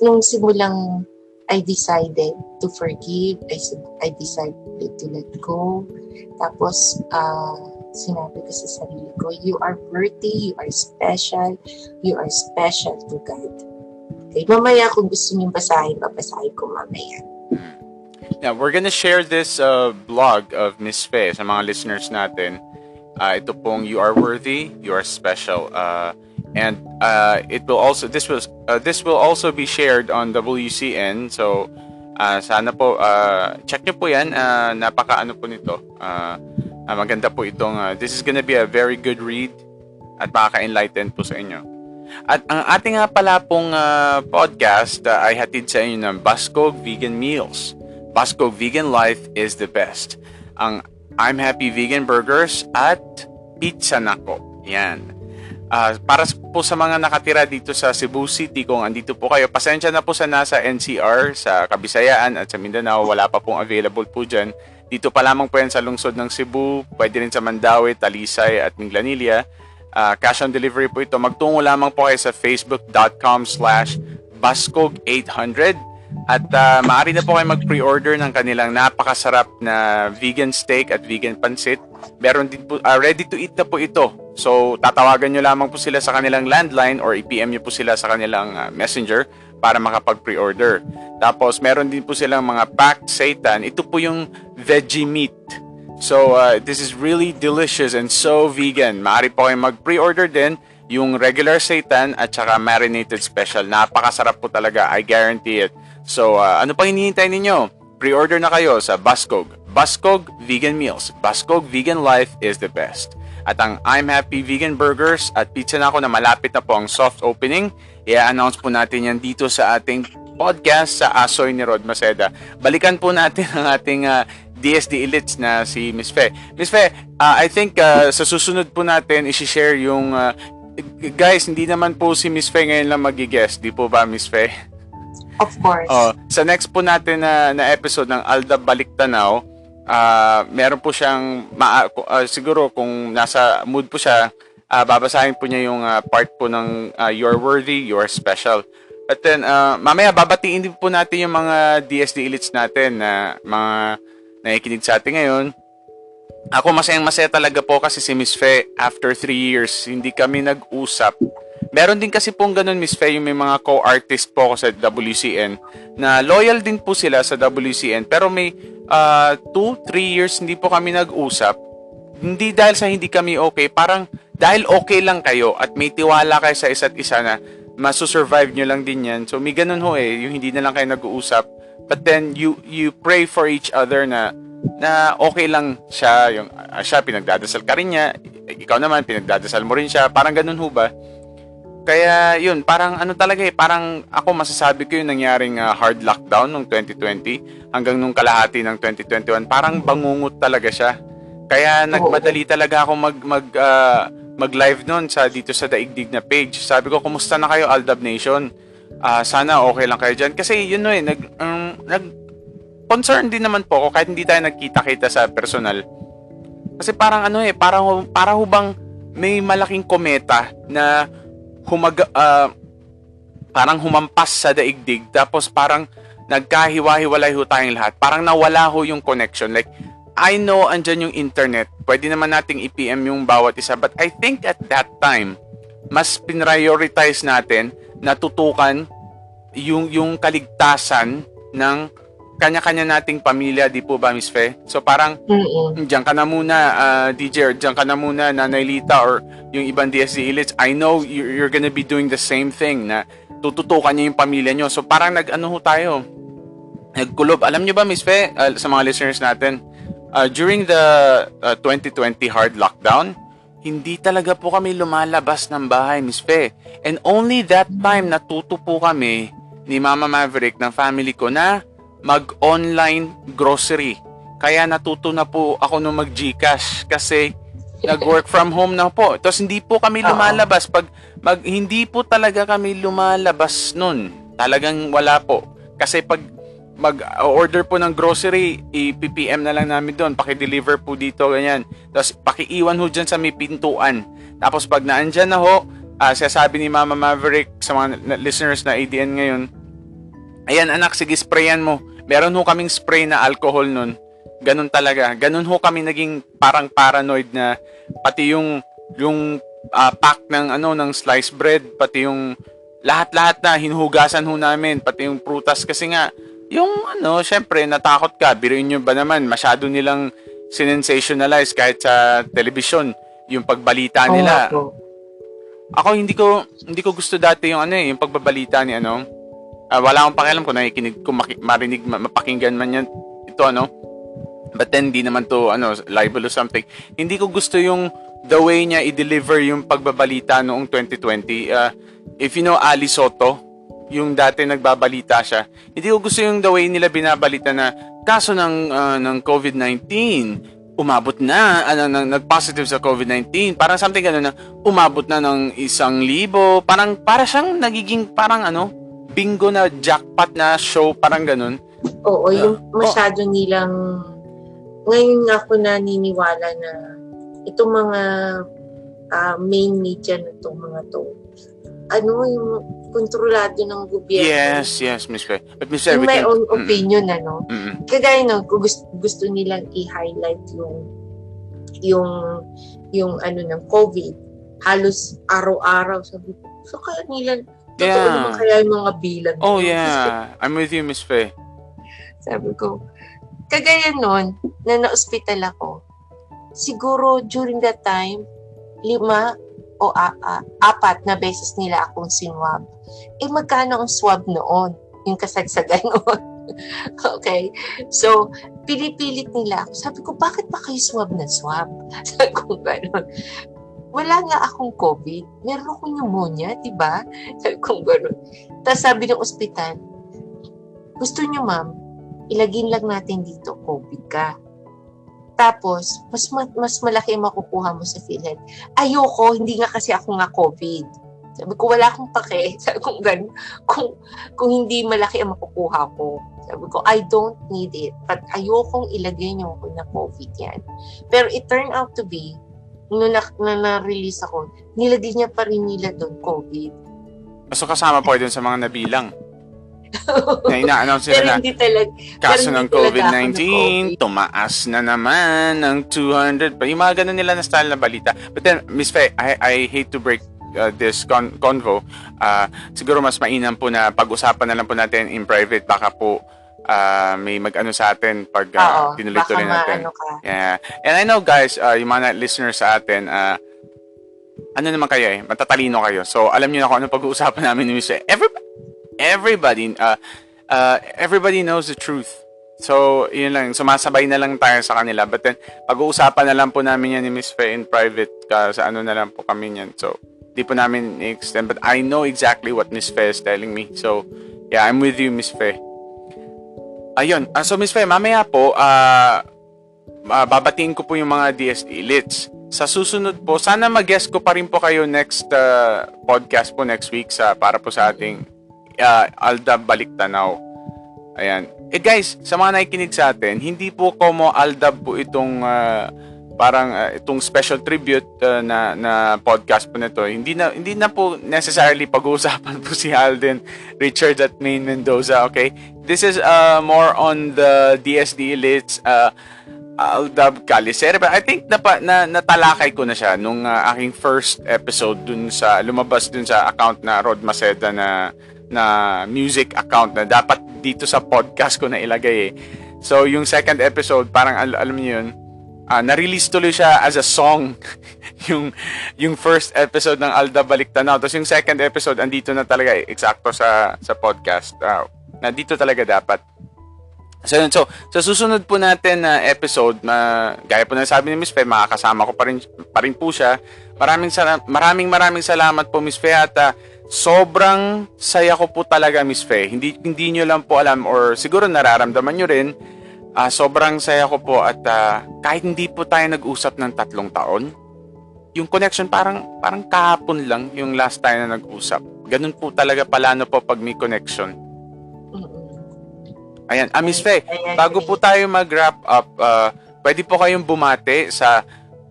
nung simulang I decided to forgive. I, I decided to let go. Tapos, uh, sinabi ko sa sarili ko, you are worthy, you are special, you are special to God. Okay, mamaya kung gusto niyo basahin, babasahin ko mamaya. Yeah, we're gonna share this uh, blog of Miss Faye sa mga listeners natin. Uh, ito pong You Are Worthy, You Are Special. Uh, and uh, it will also this was uh, this will also be shared on WCN so uh, sana po uh, check niyo po yan uh, napaka ano po nito uh, maganda po itong uh, this is gonna be a very good read at makaka-enlighten po sa inyo at ang ating nga pala pong uh, podcast uh, ay hatid sa inyo ng Bascog Vegan Meals Bascog Vegan Life is the best ang I'm Happy Vegan Burgers at Pizza Nako yan Uh, para po sa mga nakatira dito sa Cebu City, kung andito po kayo, pasensya na po sa nasa NCR, sa Kabisayaan at sa Mindanao, wala pa pong available po dyan. Dito pa lamang po yan sa lungsod ng Cebu, pwede rin sa Mandawi, Talisay at Minglanilla. Uh, cash on delivery po ito. Magtungo lamang po kayo sa facebook.com slash bascog800 at uh, maaari na po kayo mag-pre-order ng kanilang napakasarap na vegan steak at vegan pansit. Meron din po, uh, ready to eat na po ito So, tatawagan nyo lamang po sila sa kanilang landline or i-PM nyo po sila sa kanilang uh, messenger para makapag-pre-order. Tapos, meron din po silang mga packed seitan. Ito po yung veggie meat. So, uh, this is really delicious and so vegan. Maaari po kayo mag-pre-order din yung regular seitan at saka marinated special. Napakasarap po talaga. I guarantee it. So, uh, ano pa hinihintay ninyo? Pre-order na kayo sa Bascog, Buskog Vegan Meals. Buskog Vegan Life is the best. At ang I'm Happy Vegan Burgers at pizza na ako na malapit na po ang soft opening. I-announce po natin yan dito sa ating podcast sa Asoy ni Rod Maceda. Balikan po natin ang ating uh, DSD Elites na si Miss Fe. Miss Fe, uh, I think uh, sa susunod po natin i-share yung uh, guys, hindi naman po si Miss Fe ngayon lang magi-guest, di po ba Miss Fe? Of course. Oh, sa next po natin na, na episode ng Alda Baliktanaw, uh, meron po siyang ma- uh, siguro kung nasa mood po siya, uh, babasahin po niya yung uh, part po ng uh, You're Worthy, You're Special. But then, uh, mamaya babatiin din po natin yung mga DSD elites natin na mga nakikinig sa atin ngayon. Ako masayang masaya talaga po kasi si Miss Fe, after 3 years, hindi kami nag-usap Meron din kasi pong ganun, Miss Faye, yung may mga co-artist po ako sa WCN na loyal din po sila sa WCN pero may 2, uh, 3 years hindi po kami nag-usap. Hindi dahil sa hindi kami okay, parang dahil okay lang kayo at may tiwala kayo sa isa't isa na masu-survive nyo lang din yan. So may ganun ho eh, yung hindi na lang kayo nag-uusap. But then you you pray for each other na na okay lang siya, yung uh, siya pinagdadasal ka rin niya, ikaw naman pinagdadasal mo rin siya, parang ganun ho ba? Kaya yun, parang ano talaga eh, parang ako masasabi ko yung nangyaring uh, hard lockdown noong 2020 hanggang nung kalahati ng 2021, parang bangungot talaga siya. Kaya nagmadali talaga ako mag mag uh, mag-live noon sa dito sa Daigdig na page. Sabi ko, kumusta na kayo Aldab Nation? Uh, sana okay lang kayo diyan kasi yun no eh nag um, nag concern din naman po ako kahit hindi tayo nagkita-kita sa personal. Kasi parang ano eh, parang para hubang may malaking kometa na humag uh, parang humampas sa daigdig tapos parang nagkahiwa-hiwalay ho tayong lahat. Parang nawala ho yung connection. Like, I know andyan yung internet. Pwede naman nating i-PM yung bawat isa. But I think at that time, mas prioritize natin na tutukan yung, yung kaligtasan ng kanya-kanya nating pamilya, di po ba, Miss Fe? So parang, Mm-mm. diyan ka na muna, uh, DJ, or diyan ka na muna, Nanay Lita, or yung ibang DSD elites. I know you're, you're gonna be doing the same thing na tututukan niyo yung pamilya niyo. So parang nag-ano ho tayo, nagkulob. Alam niyo ba, Miss Fe, uh, sa mga listeners natin, uh, during the uh, 2020 hard lockdown, hindi talaga po kami lumalabas ng bahay, Miss Fe. And only that time natuto po kami ni Mama Maverick ng family ko na mag-online grocery. Kaya natuto na po ako nung mag-Gcash kasi nag-work from home na po. Tapos hindi po kami lumalabas. Pag mag, hindi po talaga kami lumalabas nun. Talagang wala po. Kasi pag mag-order po ng grocery, i-PPM na lang namin doon. Paki-deliver po dito, ganyan. Tapos paki-iwan ho dyan sa may pintuan. Tapos pag naandyan na ho, uh, sasabi ni Mama Maverick sa mga listeners na ADN ngayon, Ayan anak, sige sprayan mo meron ho kaming spray na alcohol nun. Ganun talaga. Ganun ho kami naging parang paranoid na pati yung yung uh, pack ng ano ng sliced bread, pati yung lahat-lahat na hinuhugasan ho namin, pati yung prutas kasi nga yung ano, syempre natakot ka. Biruin nyo ba naman, masyado nilang sinensationalize kahit sa television yung pagbalita nila. Oh, ako hindi ko hindi ko gusto dati yung ano eh, yung pagbabalita ni ano, uh, wala akong pakialam kung nakikinig, kung maki, marinig, mapakinggan man yan, ito ano. But then, hindi naman to, ano, libel or something. Hindi ko gusto yung the way niya i-deliver yung pagbabalita noong 2020. Uh, if you know Ali Soto, yung dati nagbabalita siya, hindi ko gusto yung the way nila binabalita na kaso ng, uh, ng COVID-19, umabot na, ano, nang nag-positive sa COVID-19. Parang something gano'n na, umabot na ng isang libo. Parang, para siyang nagiging, parang ano, bingo na jackpot na show, parang ganun. Oo, uh, yung masyado oh. nilang, ngayon nga ako naniniwala na itong mga uh, main media na itong mga to, ano yung kontrolado ng gobyerno. Yes, yes, Miss Faye. But Miss Faye, may own mm opinion, ano. Mm-mm. Kagaya no, gusto, gusto nilang i-highlight yung yung yung ano ng COVID, halos araw-araw sabi ko. So kaya nila Totoo yeah. naman kaya yung mga bilang. Oh, yeah. I'm with you, Miss Faye. Sabi ko, kagaya nun, na na-hospital ako, siguro during that time, lima o a- a- apat na beses nila akong sinwab. Eh, magkano ang swab noon? Yung kasagsagan noon. okay. So, pinipilit nila ako. Sabi ko, bakit ba kayo swab na swab? Sabi ko, gano'n. Wala nga akong COVID. Meron akong pneumonia, di ba? Sabi ko, gano'n. Tapos sabi ng ospital, gusto niyo ma'am, ilagin lang natin dito, COVID ka. Tapos, mas, mas malaki ang makukuha mo sa PhilHealth. Ayoko, hindi nga kasi ako nga COVID. Sabi ko, wala akong pake. Sabi ko, gan, kung, kung hindi malaki ang makukuha ko. Sabi ko, I don't need it. But ayokong ilagay niyo ko na COVID yan. Pero it turned out to be, nung na, na, na-release ako, nilagay niya pa rin nila doon COVID. So kasama po dun sa mga nabilang. na ina-announce nila na talaga. kaso ng hindi talaga ako COVID-19, na-COVID. tumaas na naman ng 200 pa. Yung mga ganun nila na style na balita. But then, Miss Faye, I, I hate to break uh, this con- convo. Uh, siguro mas mainam po na pag-usapan na lang po natin in private. Baka po uh, may mag-ano sa atin pag uh, Oo, tinuloy-tuloy natin. Yeah. And I know guys, uh, yung mga listeners sa atin, uh, ano naman kayo eh, matatalino kayo. So, alam niyo na kung ano pag-uusapan namin ni Miss. Every, everybody, uh, uh, everybody knows the truth. So, yun lang, sumasabay na lang tayo sa kanila. But then, pag-uusapan na lang po namin yan ni Miss Faye in private ka, sa ano na lang po kami yan. So, di po namin i-extend. But I know exactly what Miss Faye is telling me. So, yeah, I'm with you, Miss Faye. Ayun. Ah, so, Miss Faye, mamaya po, ah, ah, babatiin ko po yung mga DSD elites. Sa susunod po, sana mag-guest ko pa rin po kayo next ah, podcast po next week sa para po sa ating ah, Alda Baliktanaw. Ayan. Eh guys, sa mga nakikinig sa atin, hindi po como Aldab po itong ah, parang ah, itong special tribute ah, na na podcast po nito. Hindi na hindi na po necessarily pag-uusapan po si Alden Richard at Main Mendoza, okay? This is uh, more on the DSD elites uh, Aldab Calisere. But I think napa, na, natalakay ko na siya nung uh, aking first episode dun sa lumabas dun sa account na Rod Maceda na na music account na dapat dito sa podcast ko na ilagay eh. So yung second episode parang al- alam niyo yun ah, na-release tuloy siya as a song yung yung first episode ng Alda Baliktanaw tapos yung second episode andito na talaga eh, eksakto sa sa podcast Ah, na dito talaga dapat So, yun. so, sa susunod po natin na episode, na gaya po na sabi ni Miss Fe, makakasama ko pa rin, pa rin po siya. Maraming, sala- maraming maraming salamat po Miss Fe at ah, sobrang saya ko po talaga Miss Fe. Hindi, hindi nyo lang po alam or siguro nararamdaman nyo rin, ah, sobrang saya ko po at ah, kahit hindi po tayo nag-usap ng tatlong taon, yung connection parang parang kahapon lang yung last time na nag-usap. Ganun po talaga palano po pag may connection. Ayan, ah, Miss agree. Bago po tayo mag-wrap up, uh, pwede po kayong bumate sa...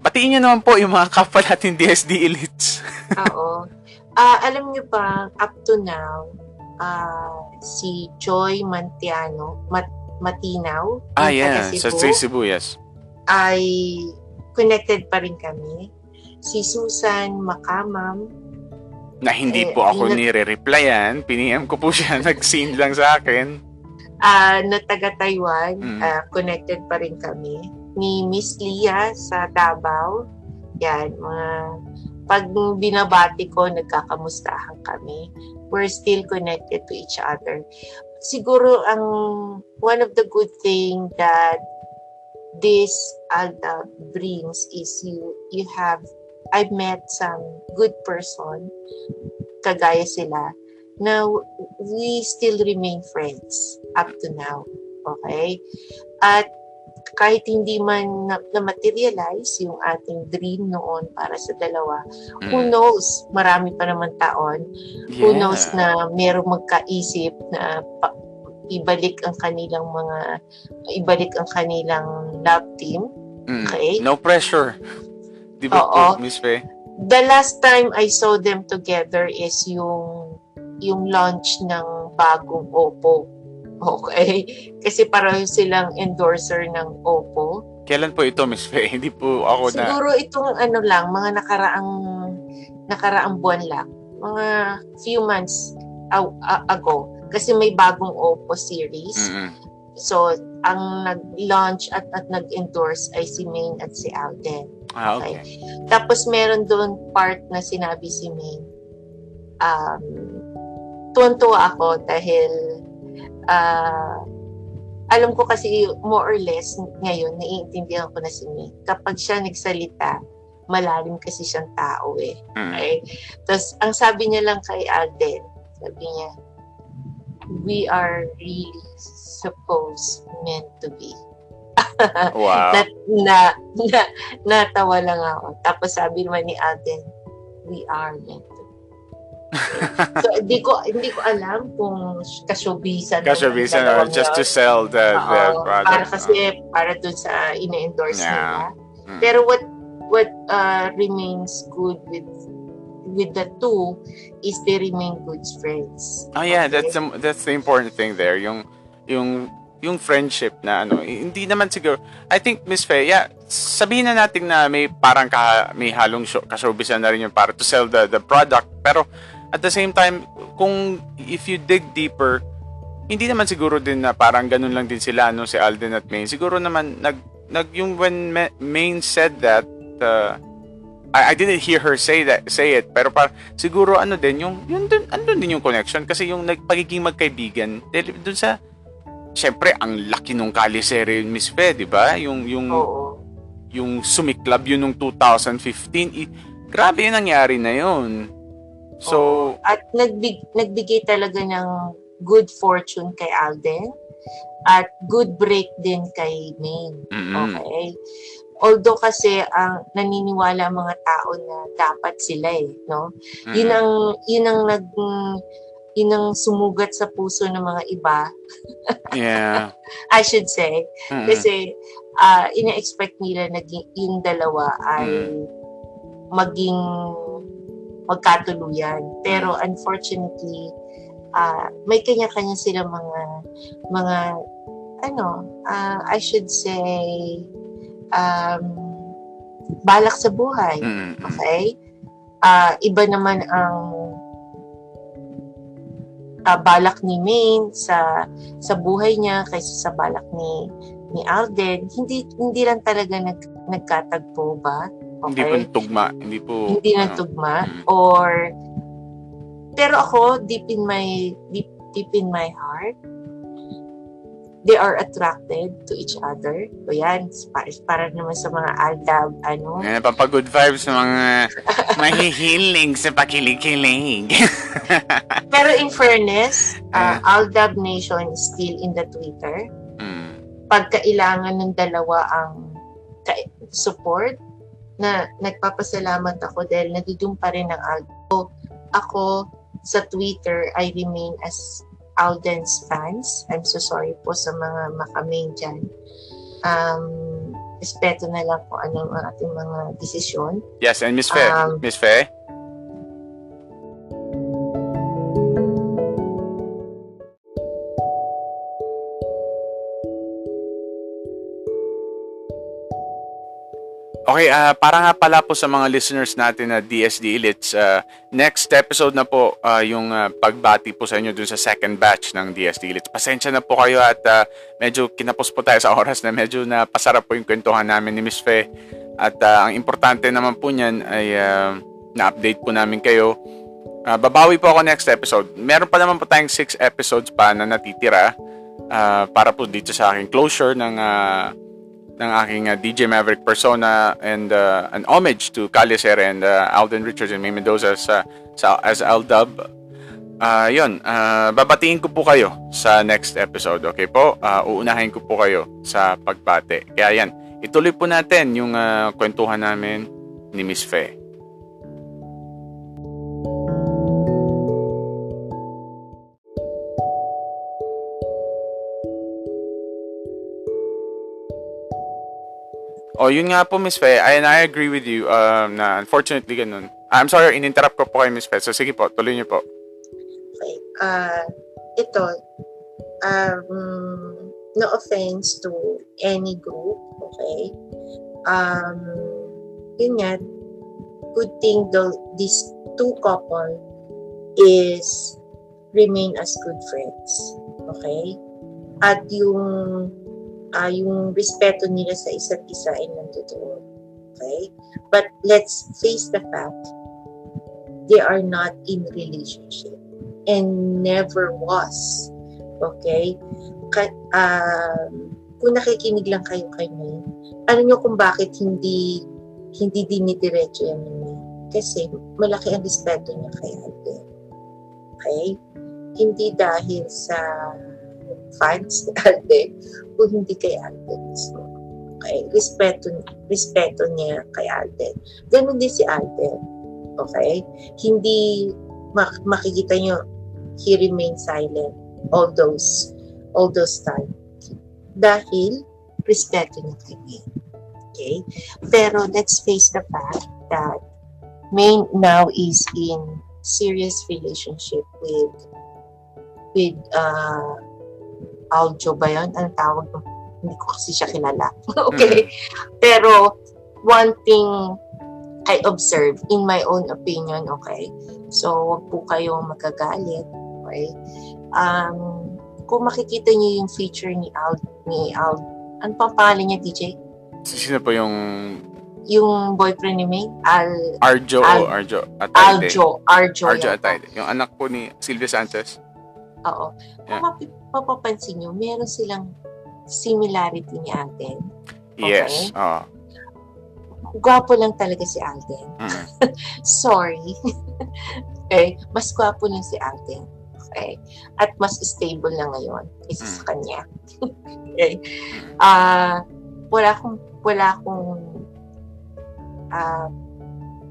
Batiin nyo naman po yung mga kapwa natin DSD elites. Oo. Ah, alam niyo ba, up to now, ah, si Joy Mantiano, Mat Matinaw, ah, yeah. Sa Cebu, Cebu, Cebu, yes. ay connected pa rin kami. Si Susan Makamam, Na hindi Eh, po ako yun- nire-replyan. Piniem ko po siya. Nag-send lang sa akin. ah, na taga Taiwan, Mm. ah, connected pa rin kami. Ni Miss Lia sa Davao. Yan, mga pag binabati ko, nagkakamustahan kami. We're still connected to each other. Siguro ang one of the good thing that this ALDA brings is you you have I've met some good person kagaya sila na we still remain friends up to now. Okay? At kahit hindi man na, na-materialize yung ating dream noon para sa dalawa, who Mm. knows, marami pa naman taon, who Yeah. knows na merong magkaisip na pa- ibalik ang kanilang mga, ibalik ang kanilang love team. Mm. Okay. No pressure. Di ba Oo. Miss Fe? The last time I saw them together is yung yung launch ng bagong Oppo. Okay? Kasi pareho silang endorser ng Oppo. Kailan po ito, Miss Fe? Hindi po ako na... Siguro itong ano lang, mga nakaraang nakaraang buwan lang. Mga few months ago. Kasi may bagong Oppo series. Mm-mm. So, ang nag-launch at, at nag-endorse ay si Maine at si Alden. Ah, okay. Tapos meron doon part na sinabi si Maine. Um, tuwan-tuwa ako dahil uh, alam ko kasi more or less ngayon, naiintindihan ko na si May. Kapag siya nagsalita, malalim kasi siyang tao eh. Mm. Okay? Tapos, ang sabi niya lang kay Alden, sabi niya, we are really supposed meant to be. Wow. na, na, na, natawa lang ako. Tapos sabi naman ni Alden, we are meant. so, hindi ko, hindi ko alam kung kasyubisan. ng Kashowbisan or just to sell the, the Oo, product. Para kasi, para dun sa ina-endorse Yeah. nila. Mm. Pero what what uh, remains good with with the two is they remain good friends. Oh yeah, Okay? that's the, that's the important thing there. Yung yung yung friendship na ano, hindi naman siguro. I think Miss Faye, yeah, sabihin na natin na may parang ka, may halong show, kashowbizan na rin yung para to sell the the product. Pero at the same time, kung if you dig deeper, hindi naman siguro din na parang ganun lang din sila no si Alden at Maine. Siguro naman nag nag yung when Ma- Maine said that uh, I, I didn't hear her say that say it pero par siguro ano din yung yun dun andun din yung connection kasi yung nagpagiging magkaibigan dun sa syempre ang laki nung kalisere yung Miss Fe, di ba? Yung yung Oo. yung sumiklab yun nung 2015. I, grabe yung nangyari na yun. So, Oo. at nagbig, nagbigay talaga ng good fortune kay Alden at good break din kay Maine. mm Okay? Although kasi ang naniniwala ang mga tao na dapat sila eh, no? Yun ang yun ang nag yun ang sumugat sa puso ng mga iba, yeah. I should say. Mm-mm. Kasi ah ina-expect nila na yung dalawa ay Mm. maging magkatuluyan. Pero unfortunately, ah may kanya-kanya silang mga mga ano, ah, I should say um, balak sa buhay. Okay? Ah, iba naman ang ah, balak ni Maine sa sa buhay niya kaysa sa balak ni ni Alden. Hindi hindi lang talaga nag, nagkatagpo ba? Hindi po tugma. Hindi po... Hindi ano, nagtugma mm. or pero ako deep in my deep deep in my heart they are attracted to each other. O yan, para, para naman sa mga aldab, ano, Yan, papagood vibes ng mga mahihiling sa pakilig-kilig. Pero in fairness, uh, Aldab Nation is still in the Twitter. mm. Pagkailangan ng dalawa ang support, na nagpapasalamat ako dahil nandun pa rin ang Aldo. So, ako sa Twitter, I remain as Alden's fans. I'm so sorry po sa mga makaming dyan. Um, respeto na lang kung anong ating mga desisyon. Yes, and Miss Fe. Um, Miss Fe? Okay, ah para nga pala po sa mga listeners natin na DSD Elites, ah, next episode na po ah, yung ah, pagbati po sa inyo dun sa second batch ng DSD Elites. Pasensya na po kayo at ah, medyo kinapos po tayo sa oras na medyo na pasarap po yung kwentuhan namin ni Miss Fe. At ah, ang importante naman po niyan ay ah, na-update po namin kayo. Ah, babawi po ako next episode. Meron pa naman po tayong 6 episodes pa na natitira ah, para po dito sa aking closure ng ah, ng aking uh, DJ Maverick persona and uh, an homage to Calle Serra and uh, Alden Richards and May Mendoza sa, sa as Aldub. Uh, yun, uh, babatiin ko po kayo sa next episode. Okay po? Uh, uunahin ko po kayo sa pagbate. Kaya yan, ituloy po natin yung uh, kwentuhan namin ni Miss Fe. Oh, yun nga po, Miss Fe. And I agree with you um, na unfortunately ganun. I'm sorry, in-interrupt ko po kay Miss Fe. So, sige po, tuloy niyo po. Okay. Ah, ito, um, no offense to any group, okay? Um, yun nga, good thing though, these two couple is remain as good friends, okay? At yung ah yung respeto nila sa isa't isa ay nandoon. Okay? But let's face the fact, they are not in relationship and never was. Okay? ka, uh, kung nakikinig lang kayo kay May, ano nyo kung bakit hindi hindi dinidiretso yan ni May? Kasi malaki ang respeto niya kay Alden. Okay? Hindi dahil sa fans ni Alden, kung hindi kay Alden mismo. Okay? Respeto, respeto niya kay Alden. Ganon din si Alden. Okay? Hindi mak- makikita niyo he remained silent all those all those time. Dahil respeto niya kay May. Okay? Pero let's face the fact that May now is in serious relationship with with uh, Aljo ba yun? Ang tawag mo? Hindi ko kasi siya kilala. okay? Mm-hmm. Pero one thing I observe in my own opinion, okay? So, wag po kayong magagalit, okay? Um, kung makikita niyo yung feature ni Al, ni Al, ano pa pangalan niya, DJ? Sino po yung... Yung boyfriend ni May? Al... Arjo Al, o Arjo Atayde? Arjo. Arjo, Arjo Atayde. Yung anak po ni Sylvia Sanchez. Oo. Yeah. Kung mapapansin nyo, meron silang similarity ni Alden. Okay? Yes. Oh. Gwapo lang talaga si Alden. Mm. Sorry. okay? Mas gwapo lang si Alden. Okay? At mas stable na ngayon isa mm. sa kanya. okay? Uh, wala akong, wala akong, uh,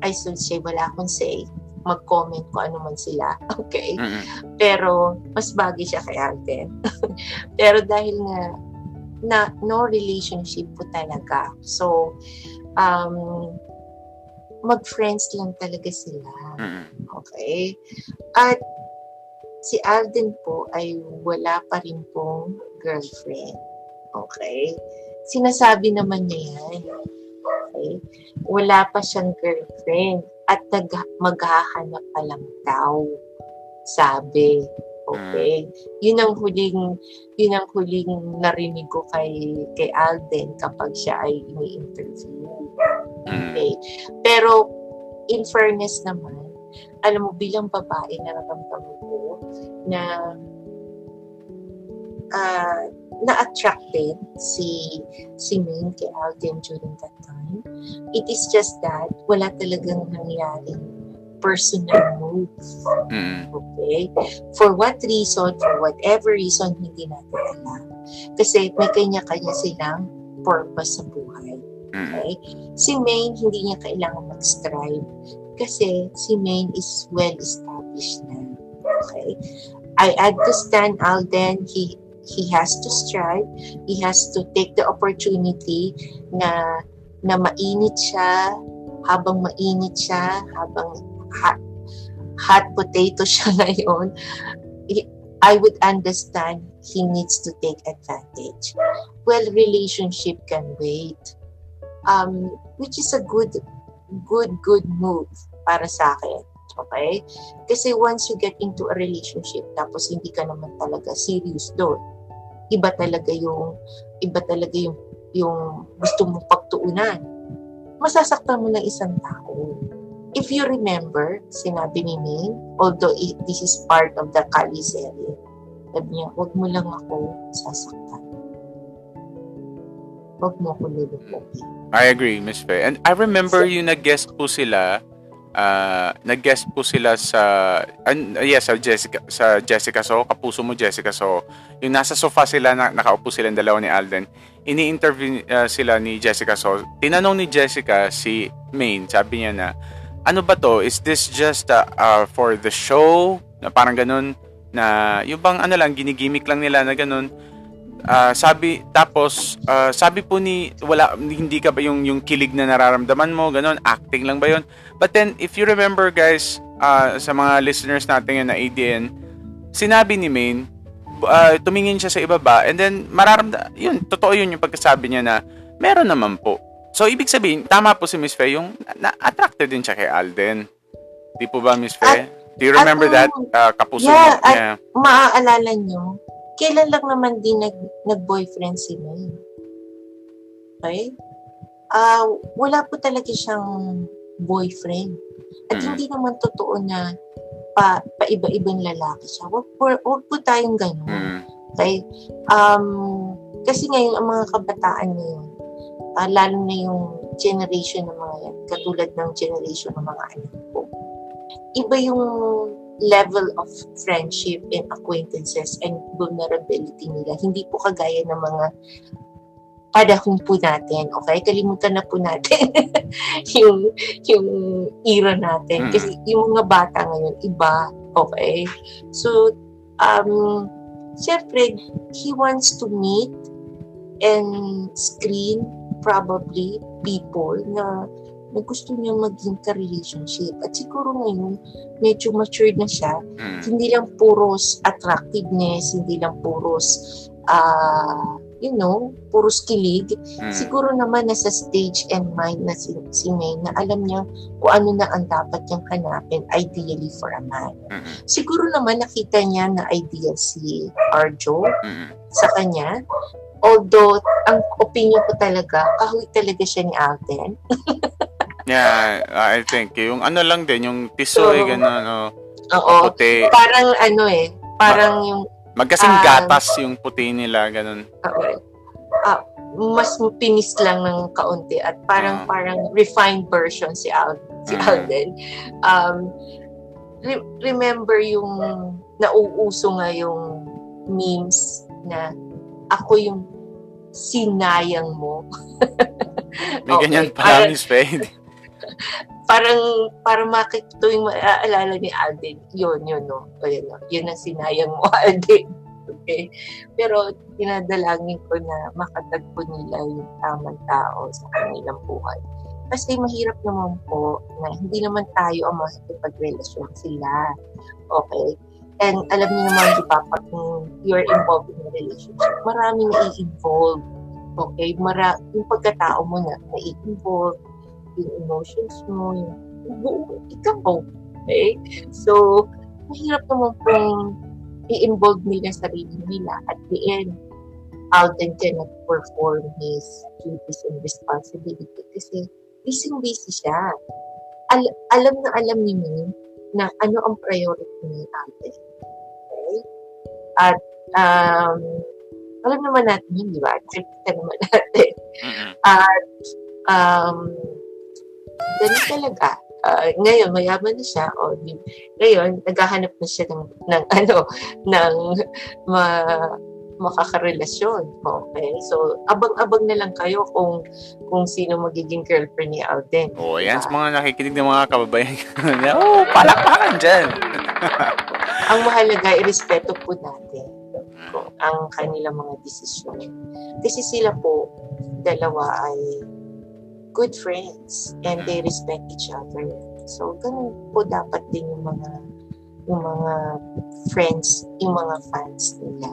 I should say, wala akong say mag-comment ko ano man sila. Okay? Mm-hmm. Pero, mas bagay siya kay Alden. Pero dahil nga, na no relationship po talaga. So, um, mag-friends lang talaga sila. Mm-hmm. Okay? At si Alden po ay wala pa rin pong girlfriend. Okay? Sinasabi naman niya yan. Okay? Wala pa siyang girlfriend at nag, maghahanap pa lang daw. Sabi. Okay? Mm. Yun ang huling yun ang huling narinig ko kay kay Alden kapag siya ay ini-interview. Mm. Okay? Pero in fairness naman, alam mo bilang babae nararamdaman ko na uh, na-attracted si si Ming kay Alden during that time. It is just that wala talagang nangyaring personal move. Mm. Okay? For what reason, for whatever reason, hindi natin alam. Kasi may kanya-kanya silang purpose sa buhay. Okay? Si Maine, hindi niya kailangan mag-strive kasi si Maine is well-established na. Okay? I understand Alden, he he has to strive, he has to take the opportunity na na mainit siya, habang mainit siya, habang hot, hot potato siya ngayon, I would understand he needs to take advantage. Well, relationship can wait. Um, which is a good, good, good move para sa akin. Okay? Kasi once you get into a relationship, tapos hindi ka naman talaga serious doon, iba talaga yung iba talaga yung yung gusto mong pagtuunan. Masasaktan mo ng isang tao. If you remember, sinabi ni Ming, although it, this is part of the Kali series, sabi niya, huwag mo lang ako sasaktan. Huwag mo ako lulupokin. I agree, Miss Faye. And I remember so, yung nag-guest po sila uh, nag-guest po sila sa uh, yes, sa Jessica sa Jessica So, kapuso mo Jessica So. Yung nasa sofa sila na, nakaupo sila dalawa ni Alden. Ini-interview uh, sila ni Jessica So. Tinanong ni Jessica si Maine, sabi niya na ano ba to? Is this just uh, uh, for the show? Na parang ganun na yung bang ano lang ginigimik lang nila na ganun Uh, sabi tapos uh, sabi po ni wala hindi ka ba yung yung kilig na nararamdaman mo ganun acting lang ba yon but then if you remember guys uh, sa mga listeners natin na ADN sinabi ni Maine uh, tumingin siya sa ibaba and then mararamda yun totoo yun yung pagkasabi niya na meron naman po so ibig sabihin tama po si Miss Faye yung na, attracted din siya kay Alden di po ba Miss Faye Do you remember at, that uh, kapuso yeah, mo? Yeah. At maaalala nyo, kailan lang naman din nag, nag-boyfriend si May. Okay? Uh, wala po talaga siyang boyfriend. At hindi naman totoo na pa, pa iba-ibang lalaki siya. Wag po, wag po tayong ganun. Okay? Um, kasi ngayon, ang mga kabataan ngayon, uh, lalo na yung generation ng mga yan, katulad ng generation ng mga anak ko, iba yung level of friendship and acquaintances and vulnerability nila. Hindi po kagaya ng mga panahon po natin. Okay? Kalimutan na po natin yung, yung era natin. Kasi yung mga bata ngayon, iba. Okay? So, um, syempre, he wants to meet and screen probably people na na gusto niya maging ka-relationship. At siguro ngayon, medyo matured na siya. Mm. Hindi lang puros attractiveness, hindi lang puros, uh, you know, puros kilig. Mm. Siguro naman nasa stage and mind na si, si May na alam niya kung ano na ang dapat niyang hanapin ideally for a man. Mm. Siguro naman nakita niya na ideal si Arjo mm. sa kanya. Although, ang opinion ko talaga, kahoy talaga siya ni Alden. yeah, I think. Yung ano lang din, yung tisoy, so, gano'n, no? Oo. Puti. Parang ano eh, parang Ma- yung... Magkasing uh, gatas yung puti nila, gano'n. Okay. Ah, mas pinis lang ng kaunti at parang uh, parang refined version si Al si uh, Alden. Um, re- remember yung nauuso nga yung memes na ako yung sinayang mo. May okay. ganyan Miss Faye. Parang, parang makik tuwing maaalala ni Alden, yun, yun, no? O yun, no? Yun ang sinayang mo, Alden. Okay? Pero, dinadalangin ko na makatagpo nila yung tamang tao sa kanilang buhay. Kasi mahirap naman po na hindi naman tayo ang makikipagrelasyon sila. Okay? And alam niyo naman, di ba, pag you're involved in a relationship, maraming nai-involve. Okay? Mara yung pagkatao mo na nai-involve, yung emotions mo, yung buong ikaw. Okay? So, mahirap naman pong i-involve nila sarili nila. At the end, Alden cannot perform his duties and responsibility kasi busy-busy siya. Al- alam na alam ni Min na ano ang priority ni ate. Okay? At um, alam naman natin yun, di ba? Nakikita naman natin. At um, ganun talaga. Uh, ngayon, mayaman na siya. O, di, ngayon, naghahanap na siya ng, ng ano, ng ma, makakarelasyon. Okay? So, abang-abang na lang kayo kung kung sino magiging girlfriend ni Alden. Oo, oh, yan sa mga nakikinig ng mga kababayan. Oo, oh, palakpakan dyan. ang mahalaga, irespeto po natin kung ang kanilang mga desisyon. Kasi sila po, dalawa ay good friends and they respect each other. So, ganun po dapat din yung mga yung mga friends, yung mga fans nila.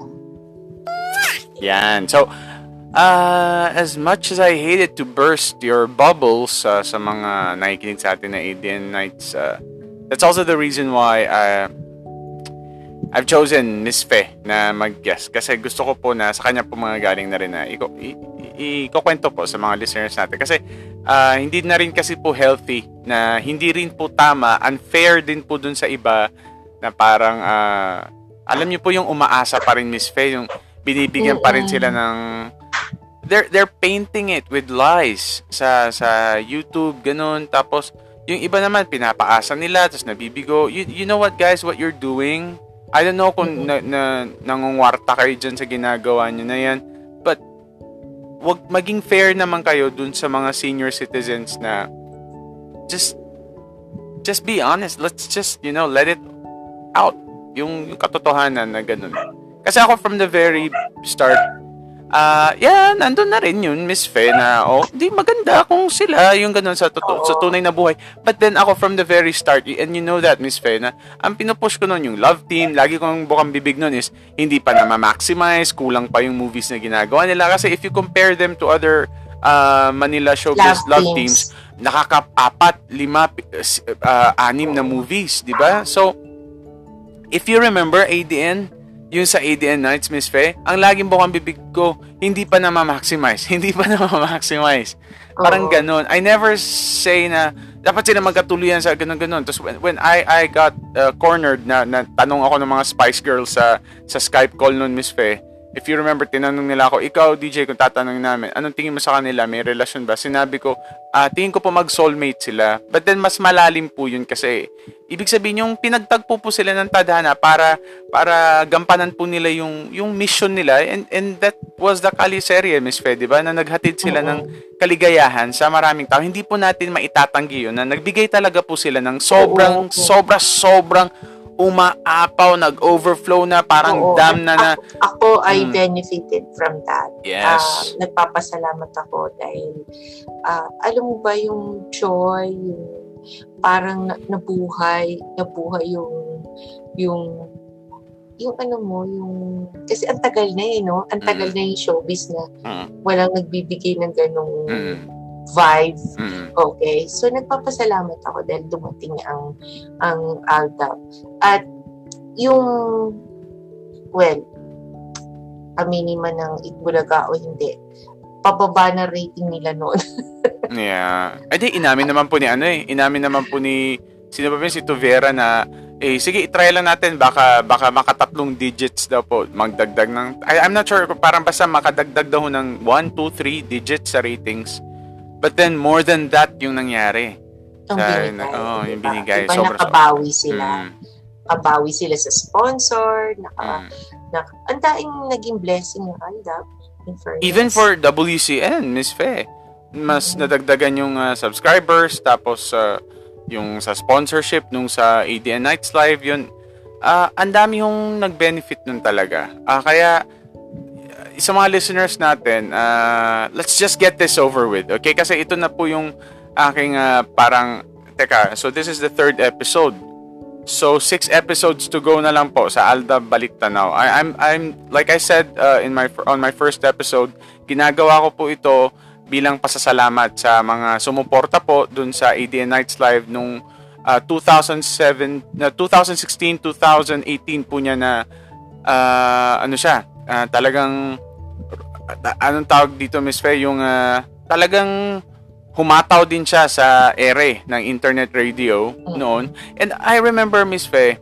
Yan. So, uh, as much as I hated to burst your bubbles uh, sa mga nakikinig sa atin na ADN Nights, uh, that's also the reason why uh, I've chosen Miss Fe na mag-guest kasi gusto ko po na sa kanya po mga galing na rin na i- ikukwento po sa mga listeners natin. Kasi uh, hindi na rin kasi po healthy na hindi rin po tama unfair din po dun sa iba na parang uh, alam niyo po yung umaasa pa rin Miss Fe yung binibigyan pa rin sila ng they're they're painting it with lies sa sa YouTube ganun. Tapos yung iba naman pinapaasa nila tapos nabibigo. You, you know what guys what you're doing? I don't know kung na, na nangungwarta kayo dyan sa ginagawa niyo na yan wag maging fair naman kayo dun sa mga senior citizens na just just be honest. Let's just you know let it out. Yung, yung katotohanan na ganun. Kasi ako from the very start, ah, uh, yeah, nandun na rin yun, Miss Fe, na, oh, di maganda kung sila yung ganun sa, totoo, sa tunay na buhay. But then ako from the very start, and you know that, Miss Fe, na ang pinupush ko nun yung love team, lagi kong bukang bibig nun is, hindi pa na ma-maximize, kulang pa yung movies na ginagawa nila. Kasi if you compare them to other uh, Manila showbiz love, love teams, teams nakaka-apat, lima, uh, anim na movies, di ba? So, if you remember, ADN, yung sa ADN Nights, Miss Fe, ang laging bukang bibig ko, hindi pa na ma-maximize. Hindi pa na ma-maximize. Parang oh. ganun. I never say na dapat sila magkatuluyan sa ganun-ganun. Tapos when, when I I got uh, cornered na, na tanong ako ng mga Spice Girls sa sa Skype call noon, Miss Fe, if you remember, tinanong nila ako, ikaw, DJ, kung tatanungin namin, anong tingin mo sa kanila? May relasyon ba? Sinabi ko, ah, tingin ko po mag-soulmate sila. But then, mas malalim po yun kasi, ibig sabihin, yung pinagtagpo po sila ng tadhana para, para gampanan po nila yung, yung mission nila. And, and that was the Kaliserie, Miss Fe, di ba? Na naghatid sila ng kaligayahan sa maraming tao. Hindi po natin maitatanggi yun na nagbigay talaga po sila ng sobrang, sobra, sobrang umaapaw, nag-overflow na, parang Oo. dam na na. Ako, ako I Mm. benefited from that. Yes. Ah, nagpapasalamat ako dahil ah, alam mo ba yung joy, yung parang na, nabuhay, nabuhay yung yung yung ano mo, yung kasi ang tagal na eh, no? Ang tagal Mm. na yung showbiz na Mm, walang nagbibigay ng ganong mm, vibe. mm. Okay. So nagpapasalamat ako dahil dumating ang ang Aldab. At yung well, aminin man ng Itbulaga o hindi, pababa na rating nila noon. Yeah. Ay, di, inamin naman po ni ano eh. Inamin naman po ni, sino ba yun? Si Tuvera na, eh, sige, try lang natin. Baka, baka makatatlong digits daw po. Magdagdag ng, I, I'm not sure, kung parang basta makadagdag daw ng 1, 2, 3 digits sa ratings. But then, more than that yung nangyari. Ang Sa- binigay. oo, yung diba? binigay. Diba Sobra- nakabawi sila. Mm, Nakabawi sila sa sponsor. Naka, mm. naka, ang daing naging blessing ng Aldab. Even for WCN, Miss Fe, mas nadagdagan yung uh, subscribers, tapos uh, yung sa sponsorship, nung sa ADN Nights Live, yun, ah ang dami yung nag-benefit nun talaga. Ah kaya, uh, sa mga listeners natin, ah, let's just get this over with, okay? Kasi ito na po yung aking ah, parang, teka, so this is the third episode. So six episodes to go na lang po sa Alda Balik Tanaw. I, I'm I'm like I said uh, in my on my first episode, ginagawa ko po ito bilang pasasalamat sa mga sumuporta po dun sa ADN Nights Live nung uh, 2007 na 2016 2018 po niya na uh, ano siya, uh, talagang uh, anong tawag dito Miss Fe yung uh, talagang humataw din siya sa ere ng internet radio noon. And I remember, Miss Fe,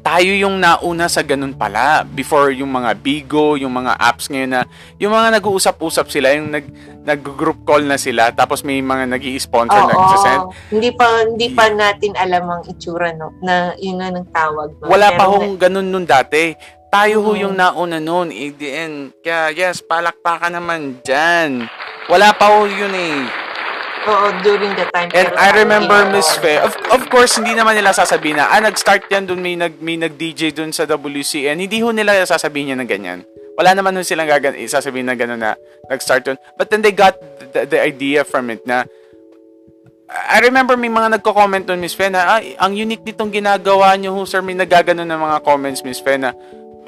tayo yung nauna sa ganun pala. Before yung mga Bigo, yung mga apps ngayon na, yung mga nag-uusap-usap sila, yung nag, nag-group call na sila, tapos may mga nag sponsor Oo. nagsasend. Hindi pa hindi pa natin alam ang itsura no na yun na ng tawag. no? Wala pa Pero hong ganun nun dati. Tayo ho yung nauna nun, ADN. Kaya yes, palakpakan naman dyan. Wala pa ho yun eh. Oo, during the time. And I remember Miss Fe, of, of course, hindi naman nila sasabihin na, ah, nag-start yan dun, may, nag, may nag-DJ dun sa WCN. Hindi ho nila sasabihin yan ng ganyan. Wala naman ho silang gagan, sasabihin na gano'n na nag-start dun. But then they got the, the idea from it na, I remember may mga nagko-comment dun, Miss Fe, na, ay, ang unique nitong ginagawa nyo ho, sir, may nagaganon ng mga comments, Miss Fe, na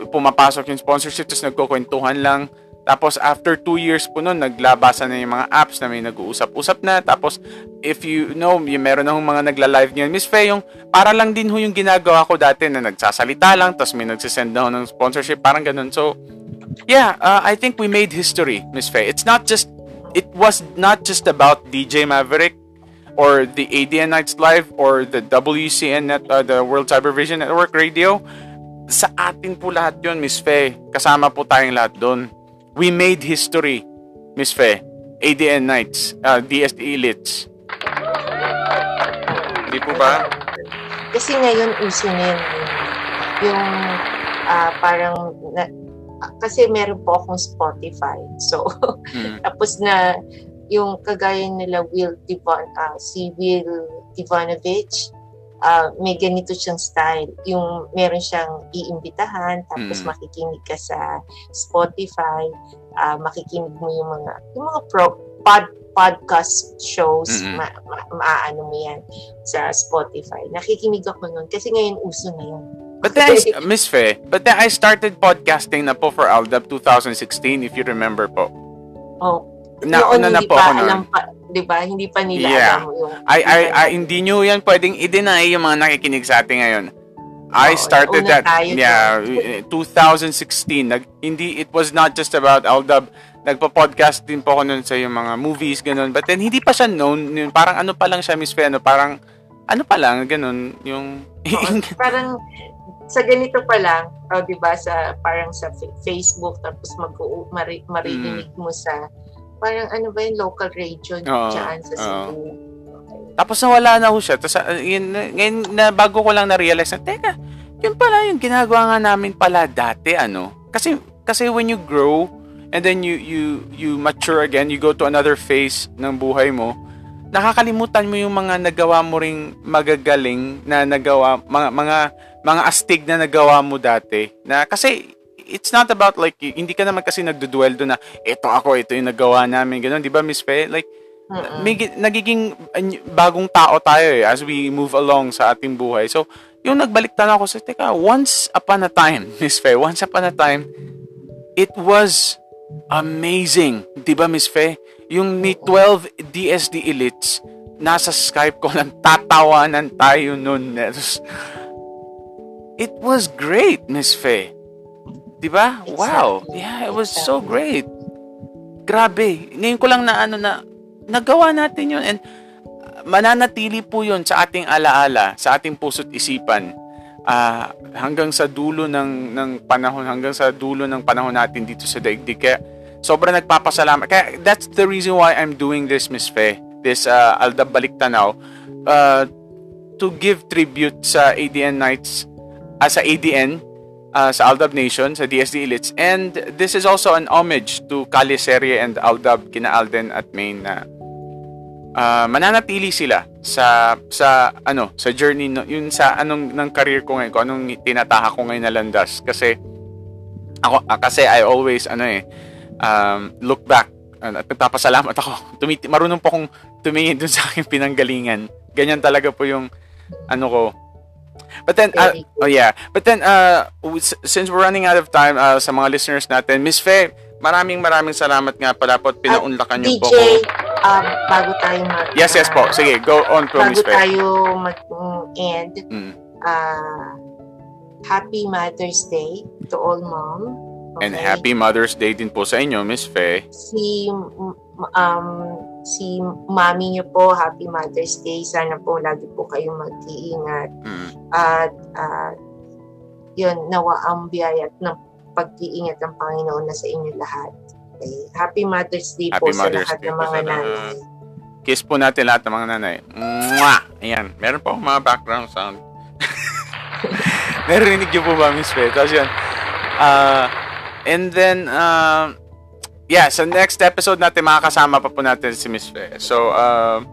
pumapasok yung sponsorship, tapos nagkukwentuhan lang. Tapos after two years po nun, naglabasan na yung mga apps na may nag-uusap-usap na. Tapos if you know, yung meron na hong mga nagla-live ngayon. Miss Fe, yung para lang din ho yung ginagawa ko dati na nagsasalita lang, tapos may nagsisend na ng sponsorship, parang ganun. So, yeah, uh, I think we made history, Miss Fe. It's not just, it was not just about DJ Maverick or the ADN Nights Live or the WCN net, uh, the World Cyber Vision Network Radio. Sa atin po lahat yun, Miss Fe. Kasama po tayong lahat doon. We made history, Miss Fe. ADN Nights, uh, DST Elites. Hindi po ba? Kasi ngayon uso na yun. Yung ah, parang na, ah, kasi meron po akong Spotify. So Mm. tapos na yung kagaya nila Will Divan ah, si Will Divanovich ah, may ganito siyang style. Yung meron siyang iimbitahan tapos Mm. makikinig ka sa Spotify, ah, makikinig mo yung mga yung mga pro, pod, podcast shows, Mm-mm. ma, ma, maaano mo yan sa Spotify. Nakikinig ako nun kasi ngayon uso na yun. But then, Miss Fe, but then I started podcasting na po for Aldab 2016, if you remember po. Oh, Nauna noon na hindi po ako alam pa, 'di ba? Hindi pa nila Yeah. alam yung I, I, I, hindi nyo yan pwedeng i-deny yung mga nakikinig sa atin ngayon. I Oo, started that, yeah, eh, 2016. Nag, hindi, it was not just about Aldab. Nagpa-podcast din po ako nun sa yung mga movies, ganun. But then, hindi pa siya known. Yun, parang ano pa lang siya, Miss Fe, ano, parang, ano pa lang, ganun, yung, Oo, parang sa ganito pa lang, o oh, 'di ba sa parang sa Facebook tapos mag mari, marinig mm. mo sa parang ano ba yung local radio uh, diyan sa Cebu. Uh. Tapos nawala na ho siya. Tapos uh, yun, ngayon na bago ko lang na-realize na, teka, yun pala yung ginagawa nga namin pala dati, ano. Kasi, kasi when you grow, and then you, you, you mature again, you go to another phase ng buhay mo, nakakalimutan mo yung mga nagawa mo ring magagaling na nagawa, mga, mga mga astig na nagawa mo dati. Na kasi it's not about like hindi ka naman kasi nagduduel do na ito ako, ito yung nagawa namin, ganun, 'di ba Miss Fe? Like uh may nagiging bagong tao tayo eh as we move along sa ating buhay. So, yung nagbalik tanaw ako sa teka, once upon a time, Miss Fe, once upon a time, it was amazing, 'di ba Miss Fe? Yung may 12 DSD elites nasa Skype ko nang tatawanan tayo noon. It was great, Miss Faye. Diba? Exactly. Wow. Yeah, it was so great. Grabe. Ngayon ko lang na ano na nagawa natin yun and mananatili po yun sa ating alaala, sa ating puso't isipan uh, hanggang sa dulo ng, ng panahon, hanggang sa dulo ng panahon natin dito sa daigdig. Kaya sobrang nagpapasalamat. Kaya that's the reason why I'm doing this, Miss Fe. This uh, Aldab Balik Tanaw. Uh, to give tribute sa ADN Nights uh, sa ADN, uh, sa Aldab Nation, sa DSD Elites. And this is also an homage to Kali Serie and Aldab, kina Alden at Main na uh, mananatili sila sa sa ano sa journey no, yun sa anong ng career ko ngayon ko anong tinataha ko ngayon na landas. Kasi ako uh, kasi I always ano eh um, look back uh, at nagpapasalamat ako. Tumiti marunong po akong tumingin dun sa aking pinanggalingan. Ganyan talaga po yung ano ko But then, uh, oh yeah. But then, uh, since we're running out of time uh, sa mga listeners natin, Miss Faye, maraming maraming salamat nga pala po at pinaunlakan niyo po ko. um, bago tayo mag... Yes, yes po. Sige, go on po, Miss Faye. Bago tayo mag-end, mm. uh, Happy Mother's Day to all mom. Okay. And Happy Mother's Day din po sa inyo, Miss Faye. Si um, si mami niyo po, Happy Mother's Day. Sana po lagi po kayong mag-iingat. Mm. At uh, yun, nawa ang biyaya ng pag-iingat ng Panginoon na sa inyo lahat. Okay. Happy Mother's Day Happy po Mother's sa lahat Day ng mga nanay. Kiss po natin lahat ng mga nanay. Mwah! Ayan. Meron po mga background sound. Narinig niyo po ba, Miss Faye? Tapos yun. Uh, and then, uh, yeah, sa next episode natin, makakasama pa po natin si Miss Fe. So, uh,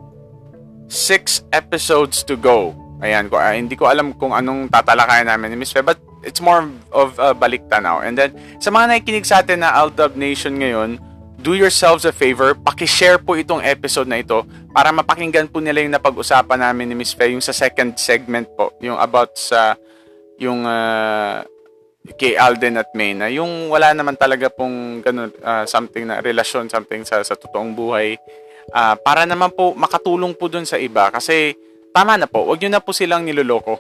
six episodes to go. Ayan, ko, uh, hindi ko alam kung anong tatalakayan namin ni Miss Fe, but it's more of uh, balik tanaw. And then, sa mga nakikinig sa atin na Aldub Nation ngayon, do yourselves a favor, paki-share po itong episode na ito para mapakinggan po nila yung napag-usapan namin ni Miss Fe, yung sa second segment po, yung about sa yung uh, kay Alden at May na yung wala naman talaga pong ganun, uh, something na relasyon, something sa, sa totoong buhay. Uh, para naman po makatulong po dun sa iba. Kasi tama na po, wag nyo na po silang niloloko.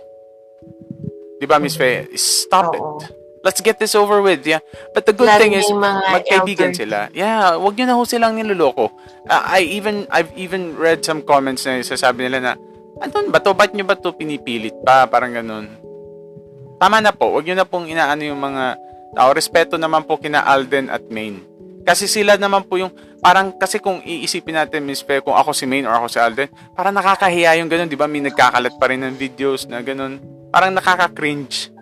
Di ba, Miss Faye? Stop Oo. it. Let's get this over with, yeah. But the good Lalo thing is, magkaibigan sila. Yeah, wag nyo na ho silang niloloko. Uh, I even, I've even read some comments na sasabi nila na, ano ba to? Ba't nyo ba to pinipilit pa? Parang ganun tama na po, wag niyo na pong inaano yung mga tao. Respeto naman po kina Alden at Main. Kasi sila naman po yung, parang kasi kung iisipin natin, Miss Fe, kung ako si Main or ako si Alden, parang nakakahiya yung ganun, di ba? May nagkakalat pa rin ng videos na ganun. Parang nakaka-cringe.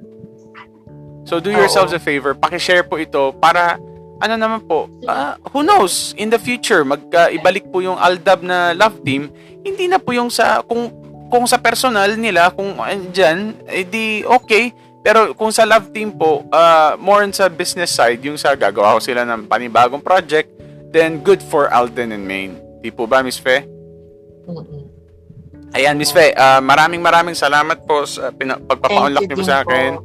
So do yourselves a favor, paki-share po ito para ano naman po, uh, who knows, in the future, mag uh, po yung Aldab na love team, hindi na po yung sa, kung, kung sa personal nila, kung andyan, edi okay, pero kung sa love team po, uh, more on sa business side, yung sa gagawa ko sila ng panibagong project, then good for Alden and Maine. Di po ba, Miss Fe? Ayan, Miss Fe, uh, maraming maraming salamat po sa pina- pagpapaunlak niyo sa akin. Po.